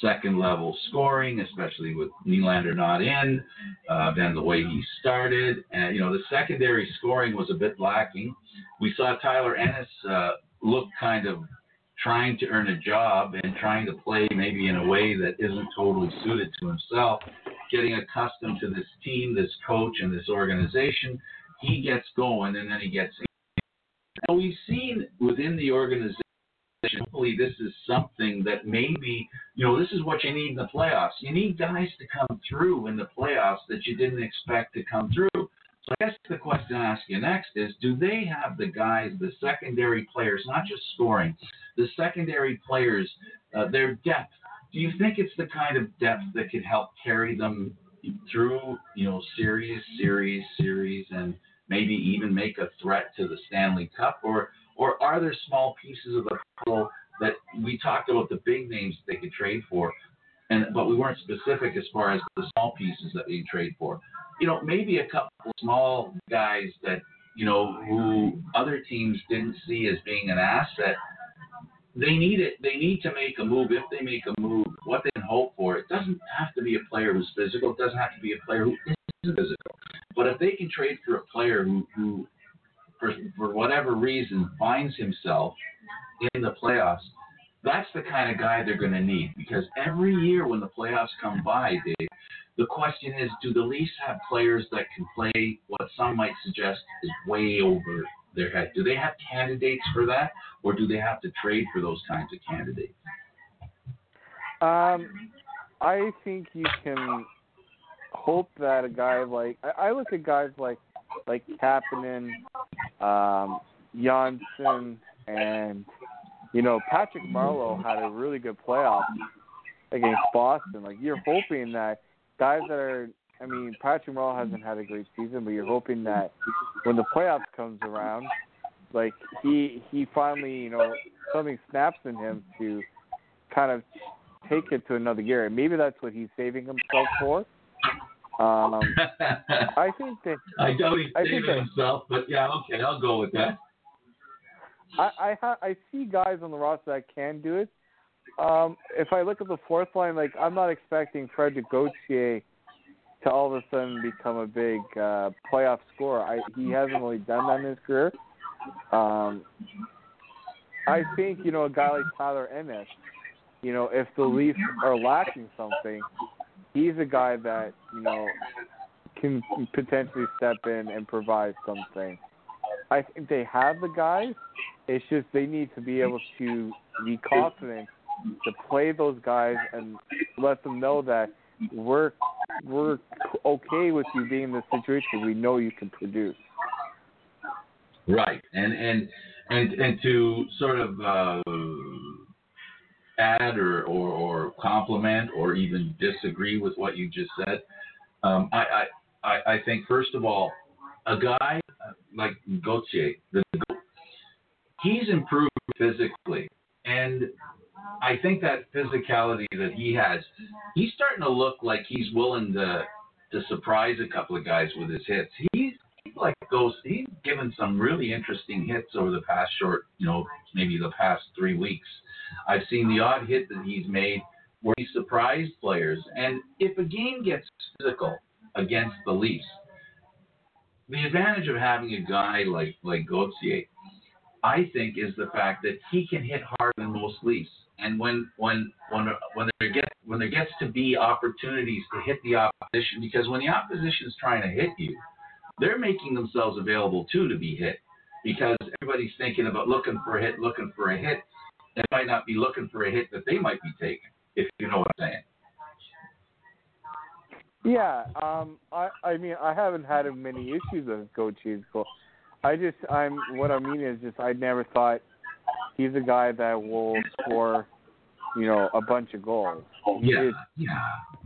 second level scoring, especially with Nylander not in, uh, then the way he started. And, you know, the secondary scoring was a bit lacking. We saw Tyler Ennis uh, look kind of trying to earn a job and trying to play maybe in a way that isn't totally suited to himself, getting accustomed to this team, this coach, and this organization. He gets going and then he gets. And we've seen within the organization hopefully this is something that maybe you know this is what you need in the playoffs you need guys to come through in the playoffs that you didn't expect to come through so i guess the question i ask you next is do they have the guys the secondary players not just scoring the secondary players uh, their depth do you think it's the kind of depth that could help carry them through you know series series series and maybe even make a threat to the stanley cup or or are there small pieces of the puzzle that we talked about the big names they could trade for, and but we weren't specific as far as the small pieces that they trade for. You know, maybe a couple small guys that you know who other teams didn't see as being an asset. They need it. They need to make a move. If they make a move, what they can hope for. It doesn't have to be a player who's physical. It doesn't have to be a player who isn't physical. But if they can trade for a player who, who for, for whatever reason, finds himself in the playoffs, that's the kind of guy they're going to need. Because every year when the playoffs come by, Dave, the question is do the Leafs have players that can play what some might suggest is way over their head? Do they have candidates for that? Or do they have to trade for those kinds of candidates? Um, I think you can hope that a guy like I, I look at guys like like Kapanen, um, Johnsson, and you know Patrick Marleau had a really good playoff against Boston. Like you're hoping that guys that are, I mean, Patrick Marleau hasn't had a great season, but you're hoping that when the playoffs comes around, like he he finally you know something snaps in him to kind of take it to another gear. And maybe that's what he's saving himself for. Um, I think that I doubt he's I think saving that- himself, but yeah, okay, I'll go with that. I I, ha- I see guys on the roster that can do it. Um, if I look at the fourth line, like I'm not expecting Frederik Gauthier to all of a sudden become a big uh, playoff scorer. I, he hasn't really done that in his career. Um, I think you know a guy like Tyler Ennis. You know, if the Leafs are lacking something, he's a guy that you know can potentially step in and provide something. I think they have the guys. It's just they need to be able to be confident to play those guys and let them know that we're we're okay with you being in this situation. We know you can produce. Right, and and and and to sort of uh, add or, or or compliment or even disagree with what you just said, um, I, I I think first of all, a guy like Gauthier, the he's improved physically, and I think that physicality that he has, he's starting to look like he's willing to to surprise a couple of guys with his hits. He's like those. He's given some really interesting hits over the past short, you know, maybe the past three weeks. I've seen the odd hit that he's made where he surprised players. And if a game gets physical against the Leafs, the advantage of having a guy like like Gauthier, I think, is the fact that he can hit harder than most Leafs. And when when when when there get when there gets to be opportunities to hit the opposition, because when the opposition is trying to hit you, they're making themselves available too to be hit, because everybody's thinking about looking for a hit, looking for a hit. They might not be looking for a hit that they might be taking, if you know what I'm saying. Yeah, um, I I mean I haven't had many issues with Gauthier's goal. I just I'm what I mean is just I never thought he's a guy that will score, you know, a bunch of goals. Yeah, It- yeah,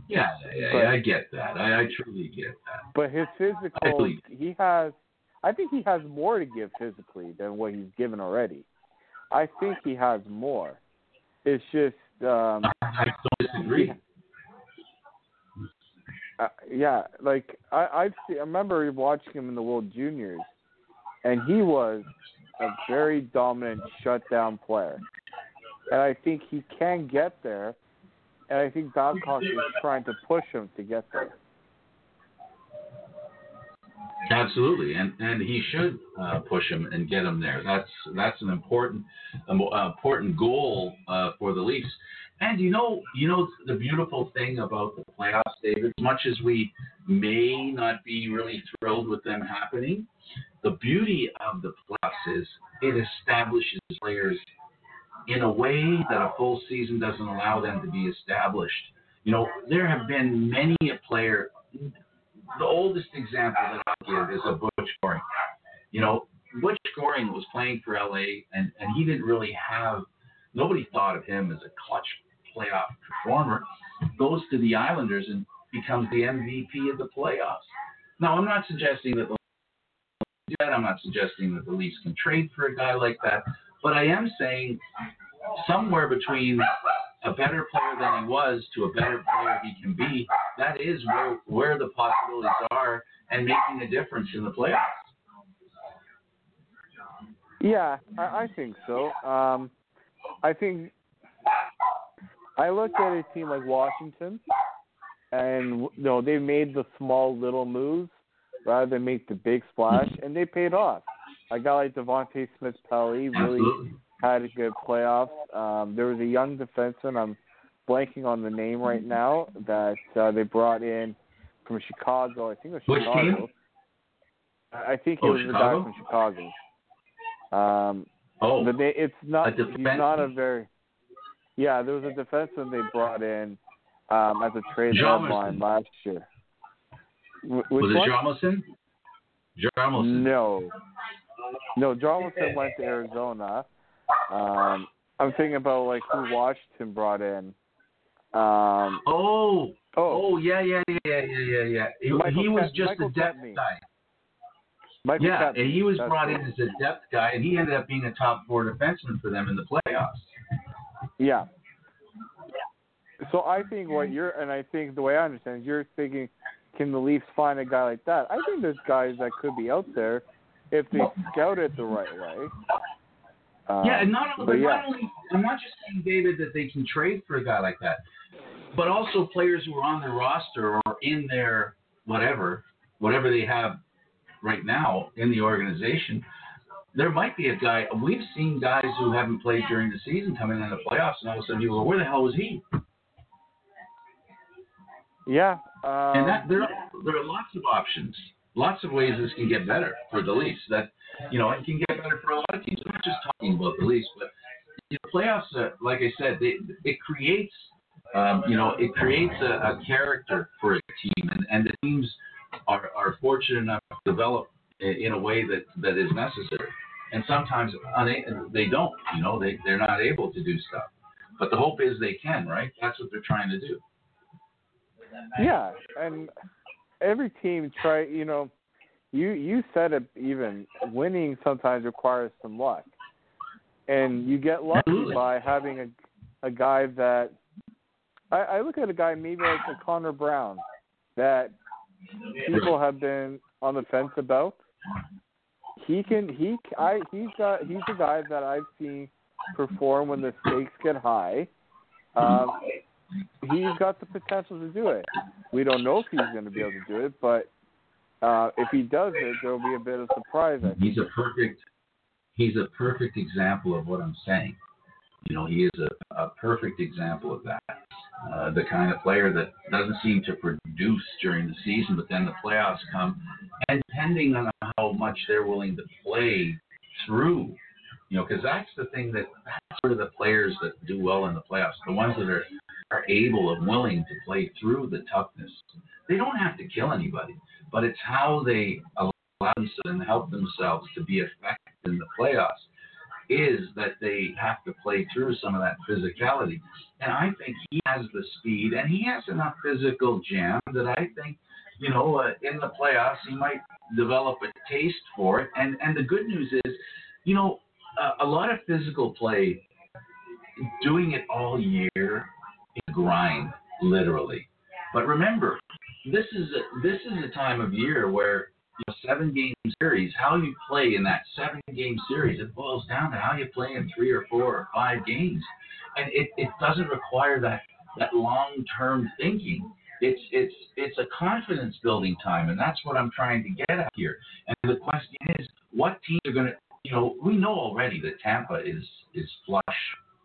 yeah, yeah, But- yeah, I get that. I, I truly get that. But his physical, he has. I think he has more to give physically than what he's given already. I think he has more. It's just, um, I, don't disagree. uh, yeah, like I I've seen, I remember watching him in the World Juniors, and he was a very dominant shutdown player. And I think he can get there, and I think Babcock is trying to push him to get there. Absolutely, and and he should uh, push him and get him there. That's that's an important um, uh, important goal uh, for the Leafs. And you know, you know the beautiful thing about the playoffs, David. As much as we may not be really thrilled with them happening, the beauty of the playoffs is it establishes players in a way that a full season doesn't allow them to be established. You know, there have been many a player the oldest example that I'll give is a Butch Goring. You know, Butch Goring was playing for LA, and, and he didn't really have, nobody thought of him as a clutch playoff performer. Goes to the Islanders and becomes the MVP of the playoffs. Now, I'm not suggesting that the do. I'm not suggesting that the Leafs can trade for a guy like that, but I am saying somewhere between a better player than he was to a better player he can be, that is where where the possibilities are and making a difference in the playoffs. Yeah, I, I think so. Um, I think I looked at a team like Washington, and you know they made the small little moves rather than make the big splash, and they paid off. A guy like Devontae Smith Pelly really Absolutely. had a good playoffs. Um, there was a young defenseman. I'm blanking on the name right now that uh, they brought in from Chicago. I think it was Which Chicago. team? I think it Oh, was the Chicago? guy from Chicago. Um, Oh, the na- it's not. a He's not a very. Yeah, there was a defenseman they brought in um, at the trade deadline last year. Wh- which was it? Jamison? Jarmelson. No, no. Jarmelson went to Arizona. Um, I'm thinking about like who Washington brought in. Um, Oh, oh, oh, yeah, yeah, yeah, yeah, yeah, yeah, yeah. He, he was Ket- just Michael a depth Kempny. guy. Michael Yeah, Kempny, and he was that's brought it. in as a depth guy, and he ended up being a top four defenseman for them in the playoffs. Yeah. So I think what you're, and I think the way I understand you're thinking, can the Leafs find a guy like that? I think there's guys that could be out there if they scout it the right way. Um, yeah, and not, but but yeah, not only, I'm not just saying, David, that they can trade for a guy like that, but also players who are on their roster or in their whatever, whatever they have right now in the organization. There might be a guy. We've seen guys who haven't played during the season come in in the playoffs, and all of a sudden you go, "Where the hell was he?" yeah. Um, And that there, there are lots of options, lots of ways this can get better for the Leafs. That you know, it can get better for a lot of teams. I'm not just talking about the Leafs, but you know, playoffs. Uh, like I said, they, it creates, um, you know, it creates a, a character for a team, and, and the teams are, are fortunate enough to develop in, a way that, that is necessary. And sometimes they don't. You know, they they're not able to do stuff. But the hope is they can, right? That's what they're trying to do. Yeah, and every team try. You know, you you said it. Even winning sometimes requires some luck, and you get lucky by having a a guy that. I, I look at a guy maybe like a Connor Brown, that people have been on the fence about. He can he I he's got he's a guy that I've seen perform when the stakes get high. Um, he's got the potential to do it. We don't know if he's going to be able to do it, but uh, if he does it, there will be a bit of surprise. He's a perfect he's a perfect example of what I'm saying. You know, he is a, a perfect example of that. Uh, the kind of player that doesn't seem to produce during the season, but then the playoffs come, and depending on how much they're willing to play through, you know, because that's the thing that that's sort of the players that do well in the playoffs, the ones that are are able and willing to play through the toughness. They don't have to kill anybody, but it's how they allow themselves and help themselves to be effective in the playoffs is that they have to play through some of that physicality. And I think he has the speed and he has enough physical jam that I think, you know, uh, in the playoffs he might develop a taste for it. And and the good news is, you know, uh, a lot of physical play, doing it all year, grind, literally. But remember, this is a, this is a time of year where you know, seven game series, how you play in that seven game series, it boils down to how you play in three or four or five games. And it, it doesn't require that, that long term thinking. It's it's it's a confidence building time, and that's what I'm trying to get at here. And the question is, what teams are going to, you know, we know already that Tampa is is flush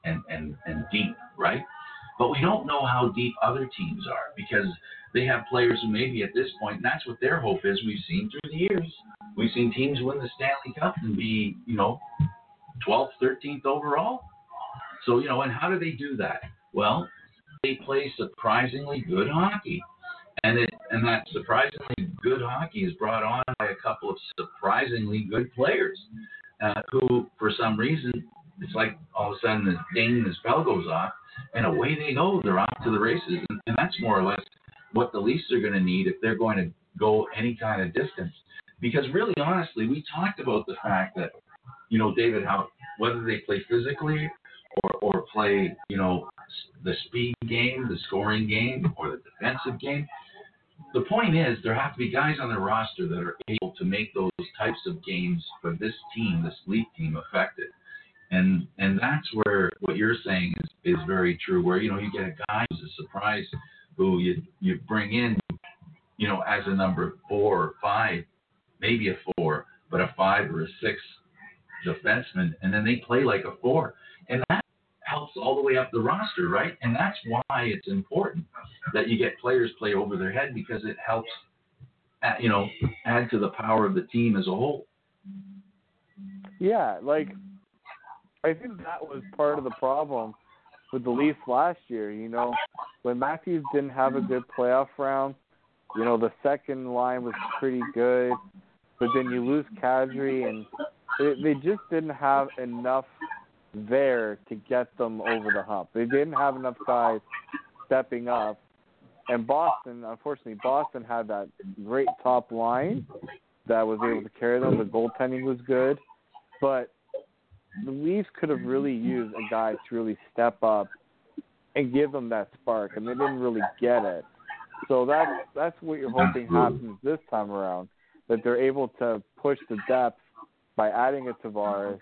and and and deep, right? But we don't know how deep other teams are because they have players who maybe at this point, and that's what their hope is. We've seen through the years, we've seen teams win the Stanley Cup and be, you know, 12th, 13th overall. So, you know, and how do they do that? Well, they play surprisingly good hockey. And it, and that surprisingly good hockey is brought on by a couple of surprisingly good players uh, who, for some reason, it's like all of a sudden the ding, the bell goes off, and away they go. They're off to the races, and, and that's more or less what the Leafs are going to need if they're going to go any kind of distance. Because really, honestly, we talked about the fact that, you know, David, how whether they play physically or, or play, you know, the speed game, the scoring game, or the defensive game. The point is, there have to be guys on the roster that are able to make those types of games for this team, this Leaf team, effective. And and that's where what you're saying is, is very true. Where you know you get a guy who's a surprise, who you you bring in, you know, as a number four or five, maybe a four, but a five or a six defenseman, and then they play like a four, and that helps all the way up the roster, right? And that's why it's important that you get players play over their head because it helps, uh, you know, add to the power of the team as a whole. Yeah, like I think that was part of the problem with the Leafs last year. You know, when Matthews didn't have a good playoff round, you know the second line was pretty good. but then you lose Kadri, and they, they just didn't have enough there to get them over the hump. They didn't have enough guys stepping up. And Boston, unfortunately, Boston had that great top line that was able to carry them. The goaltending was good, but the Leafs could have really used a guy to really step up and give them that spark, and they didn't really get it. So that's that's what you're hoping happens this time around, that they're able to push the depth by adding a Tavares,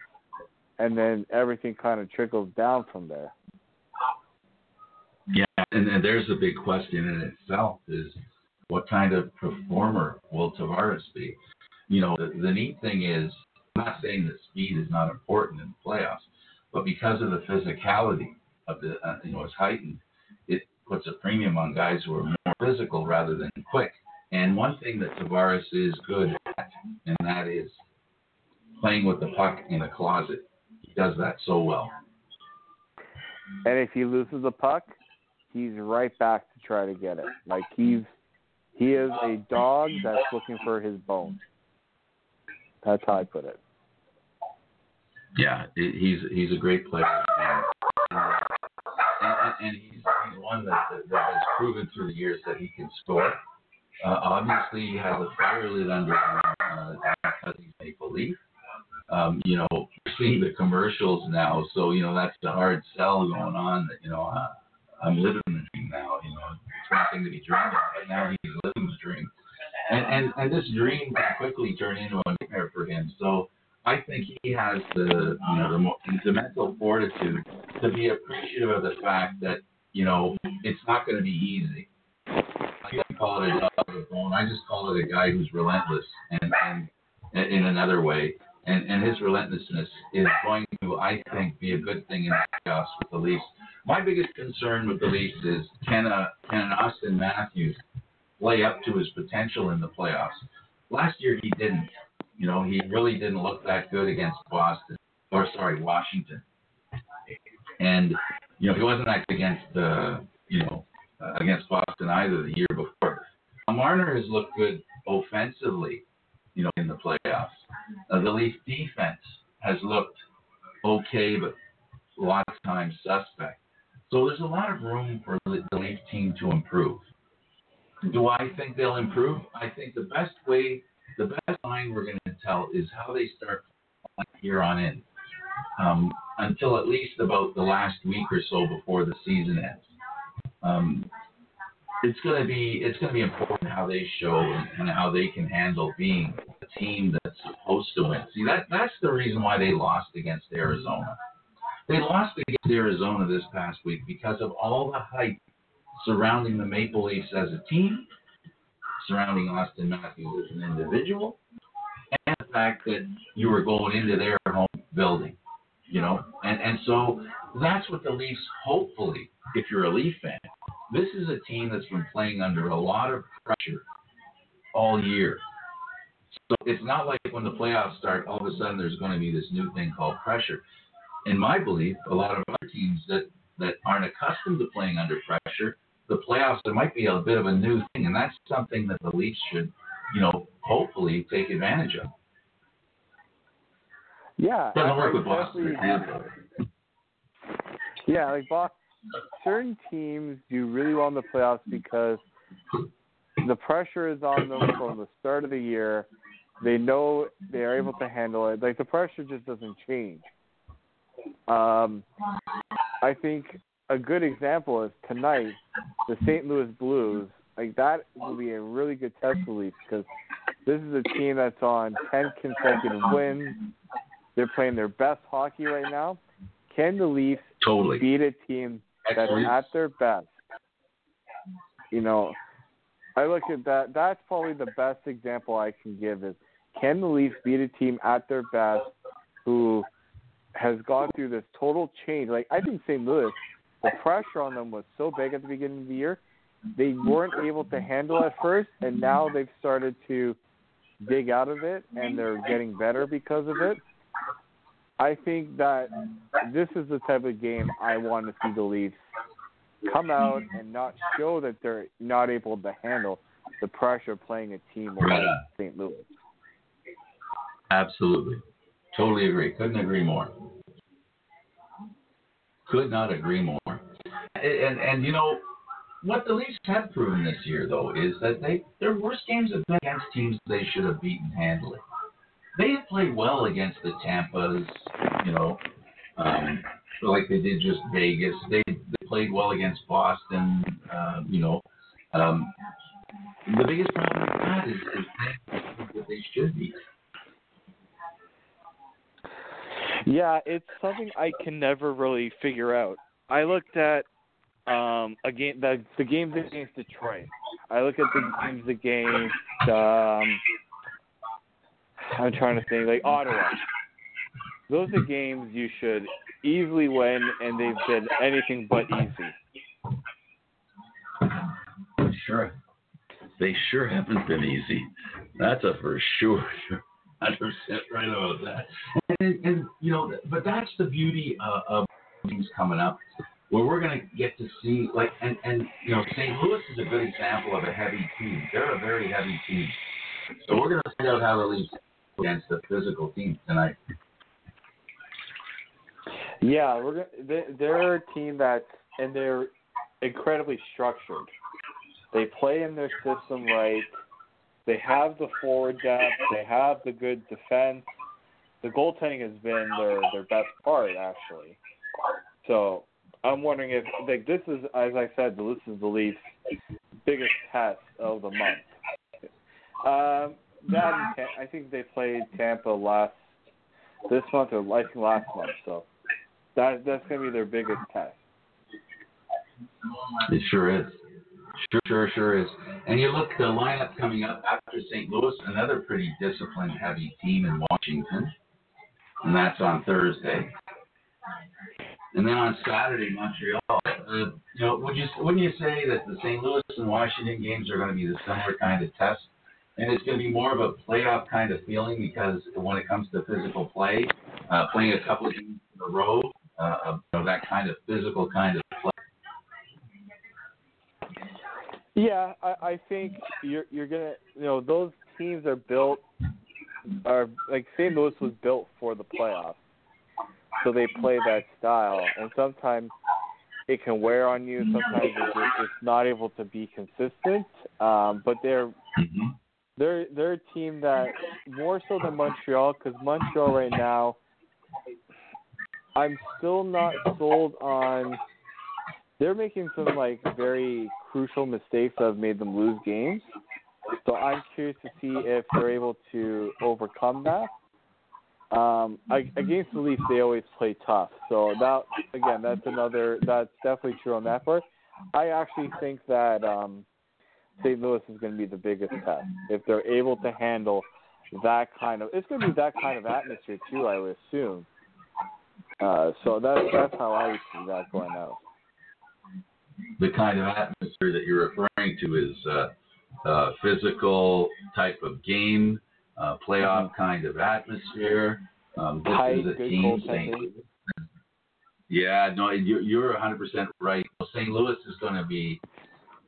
and then everything kind of trickles down from there. Yeah, and, and there's a big question in itself: is what kind of performer will Tavares be? You know, the, the neat thing is, I'm not saying that speed is not important in the playoffs, but because of the physicality of the, uh, you know, it's heightened, it puts a premium on guys who are more physical rather than quick. And one thing that Tavares is good at, and that is playing with the puck in a closet. He does that so well. And if he loses the puck, he's right back to try to get it. Like he's he is a dog that's looking for his bone. That's how I put it. Yeah, he's he's a great player, and, and, and he's, he's one that, that, that has proven through the years that he can score. Uh, obviously, he has a fire lit under him uh, because he's Maple Leaf. Um, you know, seeing the commercials now, so you know that's the hard sell going on. That you know, uh, I'm living the dream now. You know, it's one thing to be dreaming, but now he's living the dream, and and and this dream can quickly turn into a nightmare for him. So I think he has the you know the, mo- the mental fortitude to be appreciative of the fact that you know it's not going to be easy. I call it a dog bone. I just call it a guy who's relentless and, and in another way. And, and his relentlessness is going to, I think, be a good thing in the playoffs with the Leafs. My biggest concern with the Leafs is can, a, can an Auston Matthews play up to his potential in the playoffs? Last year he didn't. You know, he really didn't look that good against Boston, or sorry, Washington. And you know, he wasn't that against uh, you know uh, against Boston either the year before. Marner has looked good offensively, you know, in the playoffs. Uh, the Leaf defense has looked okay, but a lot of times suspect. So there's a lot of room for the the Leaf team to improve. Do I think they'll improve? I think the best way, the best sign we're going to tell is how they start here on in, um, until at least about the last week or so before the season ends. Um, it's going to be it's going to be important how they show and, and how they can handle being a team that's supposed to win. See that that's the reason why they lost against Arizona. They lost against Arizona this past week because of all the hype surrounding the Maple Leafs as a team, surrounding Auston Matthews as an individual, and the fact that you were going into their home building, you know, and and so that's what the Leafs hopefully, if you're a Leaf fan, this is a team that's been playing under a lot of pressure all year. So it's not like when the playoffs start, all of a sudden there's going to be this new thing called pressure. In my belief, a lot of other teams that that aren't accustomed to playing under pressure, the playoffs there might be a bit of a new thing, and that's something that the Leafs should, you know, hopefully take advantage of. Yeah, Doesn't work with Boston. Yeah, like Boston, certain teams do really well in the playoffs because the pressure is on them from the start of the year. They know they are able to handle it. Like the pressure just doesn't change. Um, I think a good example is tonight, the St. Louis Blues. Like that will be a really good test Leafs because this is a team that's on ten consecutive wins. They're playing their best hockey right now. Can the Leafs Totally. beat a team that's at their best. You know, I look at that. That's probably the best example I can give is can the Leafs beat a team at their best who has gone through this total change? Like I think St. Louis, the pressure on them was so big at the beginning of the year, they weren't able to handle it first, and now they've started to dig out of it, and they're getting better because of it. I think that this is the type of game I want to see the Leafs come out and not show that they're not able to handle the pressure of playing a team like. St. Louis. Absolutely. Totally agree. Couldn't agree more. Could not agree more. And, and, you know, what the Leafs have proven this year, though, is that they their worst games have been against teams they should have beaten handily. They have played well against the Tampas, you know, um, like they did just Vegas. They, they played well against Boston, uh, you know. Um, the biggest problem with that is, is that they should be. Yeah, it's something I can never really figure out. I looked at um a game the the games against Detroit. I look at the games against um I'm trying to think like Ottawa. Those are games you should easily win and they've been anything but easy. Sure. They sure haven't been easy. That's a for sure. Hundred percent right about that. And, and you know, but that's the beauty uh, of things coming up, where we're going to get to see like, and and you know, St. Louis is a good example of a heavy team. They're a very heavy team. So we're going to find out how the Leafs against a physical team tonight. Yeah, we're they're a team that's and they're incredibly structured. They play in their system right. They have the forward depth. They have the good defense. The goaltending has been their their best part actually. So I'm wondering if like this is as I said, this is the Leafs' biggest test of the month. Um, that I think they played Tampa last this month or think last month. So that that's gonna be their biggest test. It sure is. Sure, sure, sure is. And you look the lineup coming up after St. Louis, another pretty disciplined, heavy team in Washington, and that's on Thursday. And then on Saturday, Montreal. Uh, you know, would you wouldn't you say that the St. Louis and Washington games are going to be the similar kind of test? And it's going to be more of a playoff kind of feeling because when it comes to physical play, uh, playing a couple of games in a row, uh, you know, that kind of physical kind of play. Yeah, I, I think you're you're gonna you know those teams are built are like St. Louis was built for the playoffs, so they play that style, and sometimes it can wear on you. Sometimes it's, it's not able to be consistent. Um, but they're Mm-hmm. they're they're a team that more so than Montreal because Montreal right now, I'm still not sold on. They're making some like very crucial mistakes that have made them lose games. So I'm curious to see if they're able to overcome that. Um, against the Leafs, they always play tough. So that again, that's another. That's definitely true on that part. I actually think that um, St. Louis is going to be the biggest test if they're able to handle that kind of. It's going to be that kind of atmosphere too. I would assume. Uh, so that's that's how I would see that going out. the kind of atmosphere that you're referring to is uh, uh, physical type of game, uh, playoff kind of atmosphere. Um, this Tight, is a team. thing. Yeah, no, you're, you're 100% right. St. Louis is going to be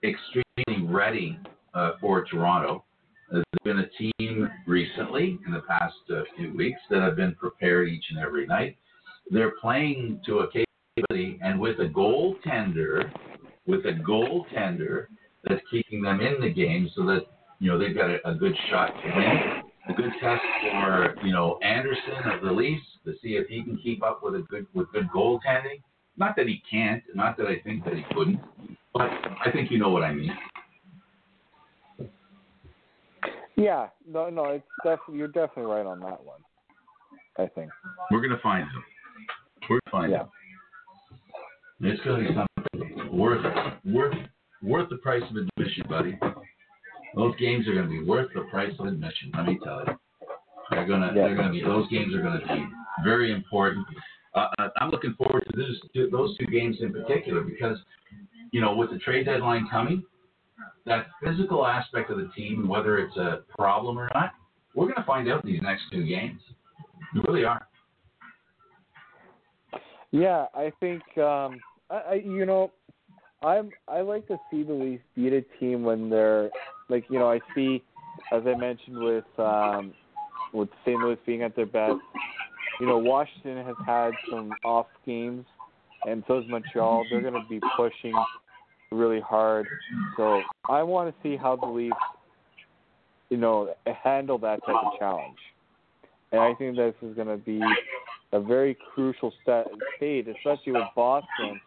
extremely ready uh, for Toronto. There's been a team recently in the past uh, few weeks that have been prepared each and every night. They're playing to a capability and with a goaltender, with a goaltender that's keeping them in the game so that, you know, they've got a, a good shot to win. A good test for, you know, Andersen of the Leafs to see if he can keep up with a good with good goaltending. Not that he can't, not that I think that he couldn't, but I think you know what I mean. Yeah, no, no, it's definitely you're definitely right on that one. I think. We're gonna find him. We're gonna find Yeah. him. It's gonna be something worth worth worth the price of admission, buddy. Those games are gonna be worth the price of admission. Let me tell you. They're gonna Yeah. they're gonna be those games are gonna be very important. Uh, uh, I'm looking forward to those to those two games in particular because you know with the trade deadline coming, that physical aspect of the team, whether it's a problem or not, we're gonna find out in these next two games. We really are. Yeah, I think um I you know I'm I like to see the Leafs beat a team when they're like you know I see as I mentioned with um with St. Louis being at their best. You know, Washington has had some off games, and so is Montreal. They're going to be pushing really hard. So I want to see how the Leafs, you know, handle that type of challenge. And I think this is going to be a very crucial sta state, especially with Boston.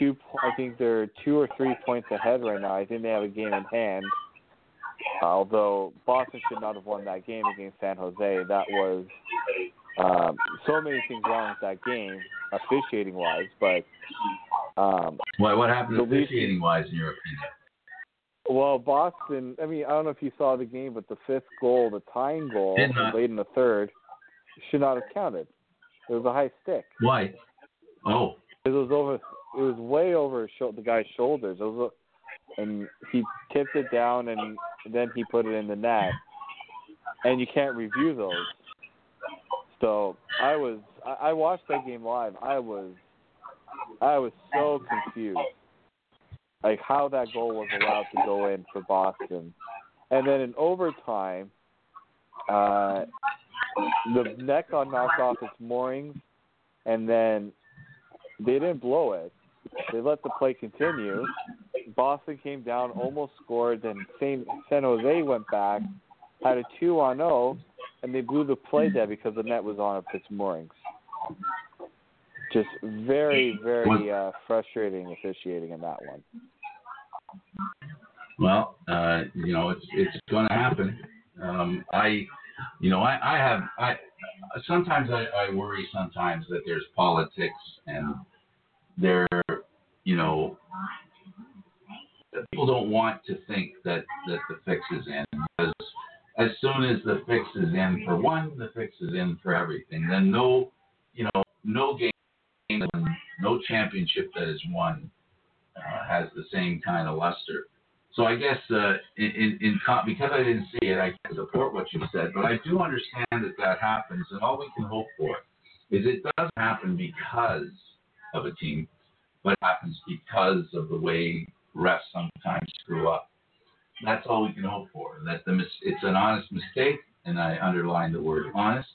Two, I think they're two or three points ahead right now. I think they have a game in hand. Although Boston should not have won that game against San Jose, that was um, so many things wrong with that game, officiating wise. But um, What what happened officiating wise in your opinion? well, Boston. I mean, I don't know if you saw the game, but the fifth goal, the tying goal, late in the third, should not have counted. It was a high stick. Why? Oh, It was over. It was way over sho- the guy's shoulders. It was, a, and he tipped it down, and then he put it in the net. And you can't review those. So I was. I, I watched that game live. I was. I was so confused, like how that goal was allowed to go in for Boston, and then in overtime, uh, the net got knocked off its moorings, and then they didn't blow it. They let the play continue. Boston came down, almost scored. Then San, San Jose went back, had a two on zero, and they blew the play dead because the net was on its moorings. Just very, very uh, frustrating officiating in that one. well, uh, you know, it's it's going to happen. Um, I, you know, I, I have I sometimes I, I worry sometimes that there's politics and there, you know, people don't want to think that that the fix is in because as soon as the fix is in for one, the fix is in for everything. Then no, you know, no game, no championship that is won uh, has the same kind of luster. So I guess uh, in, in, in because I didn't see it, I can support what you said, but I do understand that that happens, and all we can hope for is it doesn't happen because of a team, it happens because of the way refs sometimes screw up. That's all we can hope for. That the mis- it's an honest mistake, and I underline the word honest.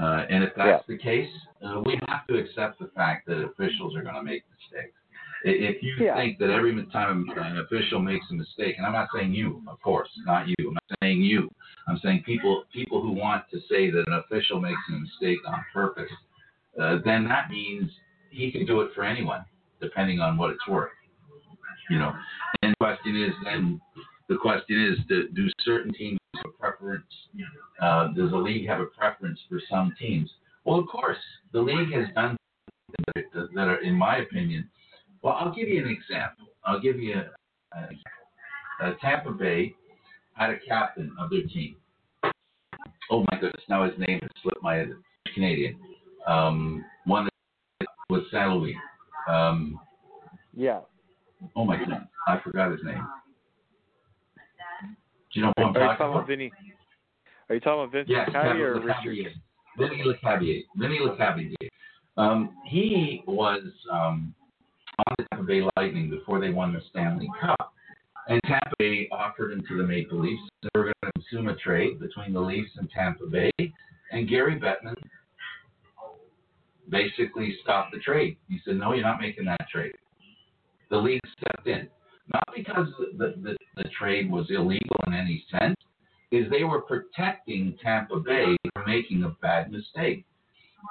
Uh, and if that's the case, uh, we have to accept the fact that officials are going to make mistakes. If you Yeah. think that every time an official makes a mistake, and I'm not saying you, of course, not you. I'm not saying you. I'm saying people people who want to say that an official makes a mistake on purpose, uh, then that means he can do it for anyone, depending on what it's worth. You know, and the question is then the question is do, do certain teams have a preference? Uh, does the league have a preference for some teams? Well, of course, the league has done that, are, in my opinion, well, I'll give you an example. I'll give you a, a, a Tampa Bay had a captain of their team. Oh my goodness! Now his name has slipped my head. Canadian. Um, one was Saint Um, Yeah. oh my goodness, I forgot his name. Do you know who I'm Are you talking about? Vinny? Are you talking about Vince Yes, or Richard? Vinny Lecavalier. Vinny Lecavalier. Um, he was um, on the Tampa Bay Lightning before they won the Stanley Cup. And Tampa Bay offered him to the Maple Leafs. They were going to consume a trade between the Leafs and Tampa Bay. And Gary Bettman basically stopped the trade. He said, no, you're not making that trade. The league stepped in. Not because the, the, the trade was illegal in any sense, is they were protecting Tampa Bay from making a bad mistake.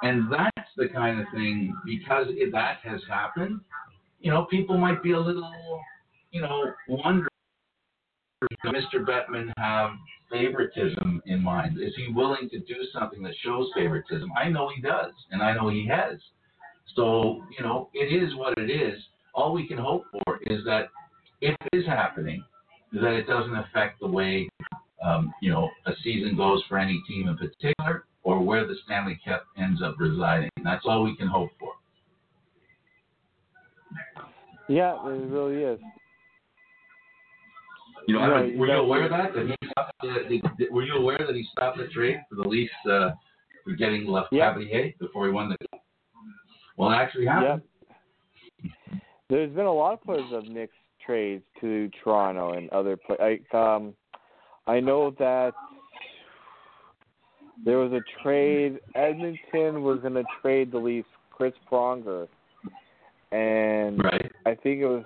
And that's the kind of thing, because that has happened, you know, people might be a little, you know, wondering, does Mr. Bettman have favoritism in mind? Is he willing to do something that shows favoritism? I know he does, and I know he has. So, you know, it is what it is. All we can hope for is that if it is happening, that it doesn't affect the way um, you know, a season goes for any team in particular, or where the Stanley Cup ends up residing. That's all we can hope for. Yeah, it really is. You know, I mean, were you aware of that? That he stopped, uh, the, were you aware that he stopped the trade for the Leafs uh, for getting left Yeah. Cavalier before he won the? Well, actually happened. Yep. There's been a lot of players have mixed trades to Toronto and other pla Like, um, I know that there was a trade. Edmonton was going to trade the Leafs Chris Pronger, and Right. I think it was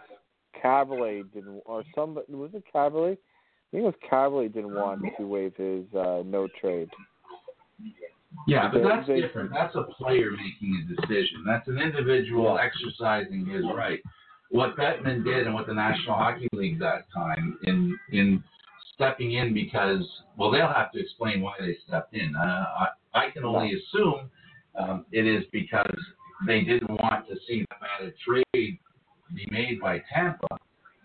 Kaberle didn't, or some was it Kaberle? I think it was Kaberle didn't want to waive his uh, no trade. Yeah, but that's they- different. That's a player making a decision. That's an individual exercising his right. What Bettman did and what the National Hockey League that time in in stepping in because well they'll have to explain why they stepped in. Uh, I I can only assume um, it is because they didn't want to see that bad trade be made by Tampa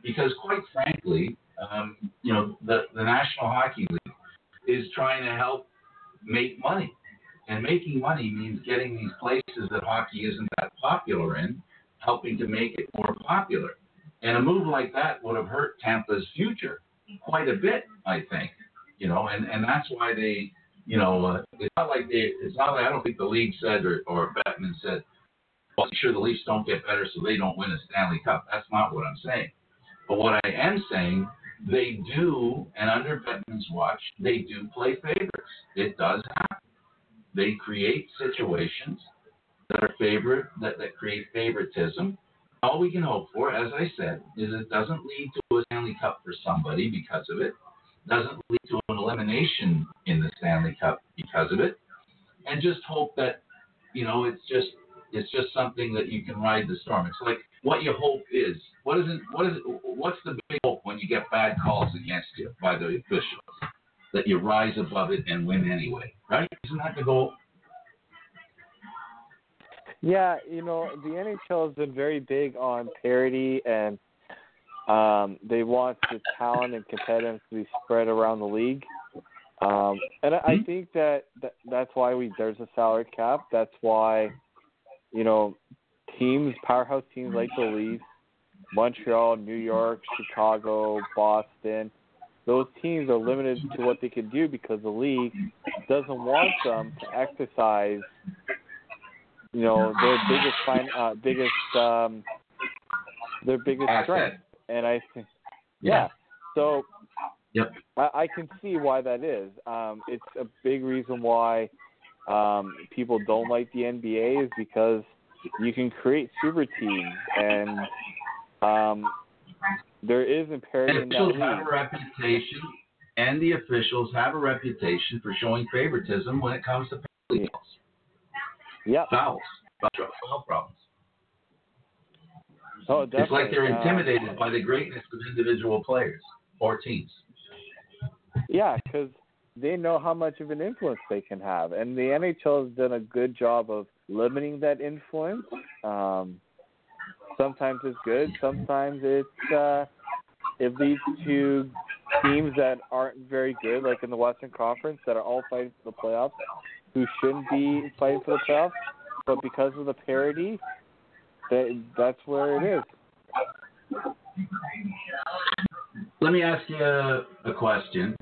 because quite frankly, um, you know the the National Hockey League is trying to help make money. And making money means getting these places that hockey isn't that popular in, helping to make it more popular. And a move like that would have hurt Tampa's future quite a bit, I think. You know, and, and that's why they, you know, uh, it's not like they, it's not like I don't think the league said or, or Bettman said, make sure the Leafs don't get better so they don't win a Stanley Cup. That's not what I'm saying. But what I am saying, they do, and under Bettman's watch, they do play favorites. It does happen they create situations that are favorite that, that create favoritism. All we can hope for, as I said, is it doesn't lead to a Stanley Cup for somebody because of it, doesn't lead to an elimination in the Stanley Cup because of it, and just hope that you know it's just it's just something that you can ride the storm. It's like what your hope is. What is it? What is it? What's the big hope when you get bad calls against you by the officials? That you rise above it and win anyway, right? Isn't that the goal? Yeah, you know, the NHL has been very big on parity and um they want the talent and competitiveness to be spread around the league. Um and I, I think that, that that's why we there's a salary cap. That's why you know, teams, powerhouse teams like the Leafs, Montreal, New York, Chicago, Boston, those teams are limited to what they can do because the league doesn't want them to exercise you know their biggest fin- uh, biggest um their biggest Asset. strength and i think yeah so Yep. I, I can see why that is um it's a big reason why um people don't like the nba is because you can create super teams and um there is imperative that officials have a reputation, and the officials have a reputation for showing favoritism when it comes to penalty calls, yeah. Fouls, foul problems. oh It's like they're Uh, intimidated by the greatness of individual players or teams. Yeah, because they know how much of an influence they can have, and the NHL has done a good job of limiting that influence. Um, sometimes it's good, sometimes it's uh, it leads to teams that aren't very good, like in the Western Conference, that are all fighting for the playoffs, who shouldn't be fighting for the playoffs, but because of the parity, that that's where it is. Let me ask you a, a question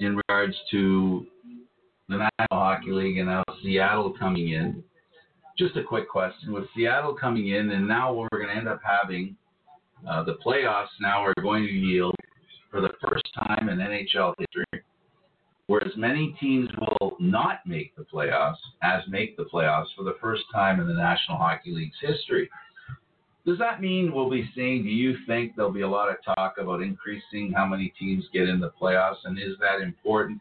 in regards to the National Hockey League and now Seattle coming in. Just a quick question. With Seattle coming in, and now we're going to end up having uh, the playoffs now are going to yield for the first time in NHL history, whereas many teams will not make the playoffs as make the playoffs for the first time in the National Hockey League's history. Does that mean we'll be seeing? Do you think there'll be a lot of talk about increasing how many teams get in the playoffs, and is that important?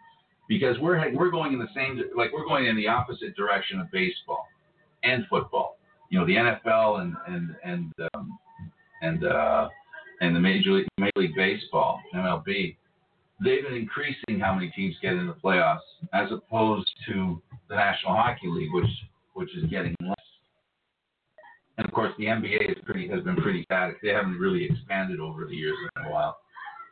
Because we're we're going in the same like we're going in the opposite direction of baseball and football. You know, the NFL and and and um, and uh, and the Major League, Major League Baseball (MLB). They've been increasing how many teams get in the playoffs, as opposed to the National Hockey League, which which is getting. And of course, the NBA is pretty has been pretty static. They haven't really expanded over the years in a while,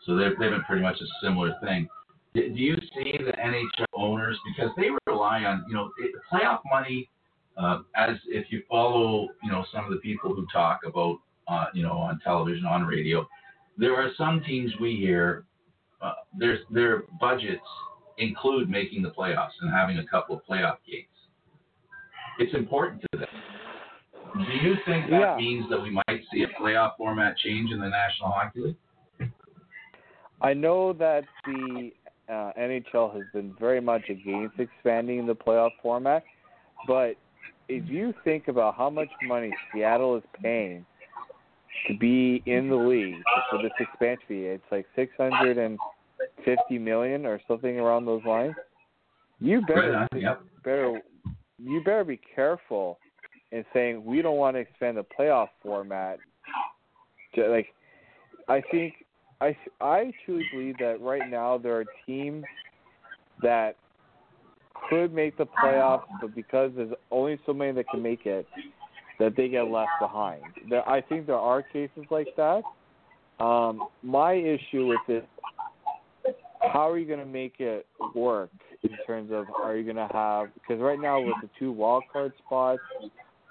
so they've they've been pretty much a similar thing. Do you see the NHL owners because they rely on you know it, playoff money? Uh, as if you follow you know some of the people who talk about uh, you know on television on radio, there are some teams we hear uh, their their budgets include making the playoffs and having a couple of playoff games. It's important to them. Do you think that Yeah. means that we might see a playoff format change in the National Hockey League? I know that the uh, NHL has been very much against expanding the playoff format. But if you think about how much money Seattle is paying to be in the league for this expansion fee, it's like six hundred and fifty million or something around those lines. You better Right on, yep. better you better be careful in saying we don't want to expand the playoff format. Like, I think I I truly believe that right now there are teams that could make the playoffs, but because there's only so many that can make it, that they get left behind. There, I think there are cases like that. Um, my issue with this how are you going to make it work in terms of are you going to have because right now with the two wild card spots,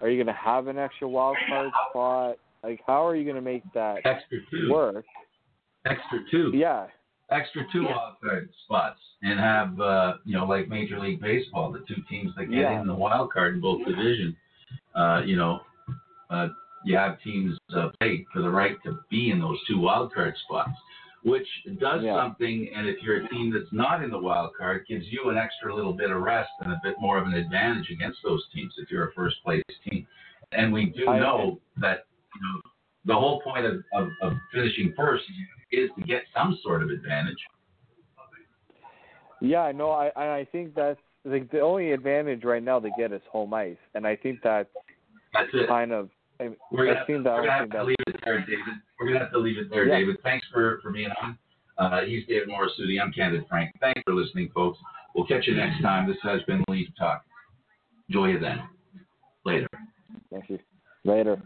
are you going to have an extra wild card spot? Like, how are you going to make that Extra two. work? Extra two. Yeah, Extra two wild card spots and have uh, you know like Major League Baseball, the two teams that get Yeah. in the wild card in both divisions. Uh, you know, uh, you have teams uh, play for the right to be in those two wild card spots, which does Yeah. something. And if you're a team that's not in the wild card, gives you an extra little bit of rest and a bit more of an advantage against those teams if you're a first place team. And we do I- know that you know the whole point of, of, of finishing first is to get some sort of advantage. yeah, no, I I think that's like the only advantage right now they get is home ice, and I think that's That's kind of. I, We're gonna, I think that we're gonna have to leave it there, David. We're gonna have to leave it there, Yeah. David. Thanks for, for being on. Uh, he's David Morisuti. I'm Candid Frank. Thanks for listening, folks. We'll catch you next time. This has been Leaf Talk. Enjoy you then. Later. Thank you. Later.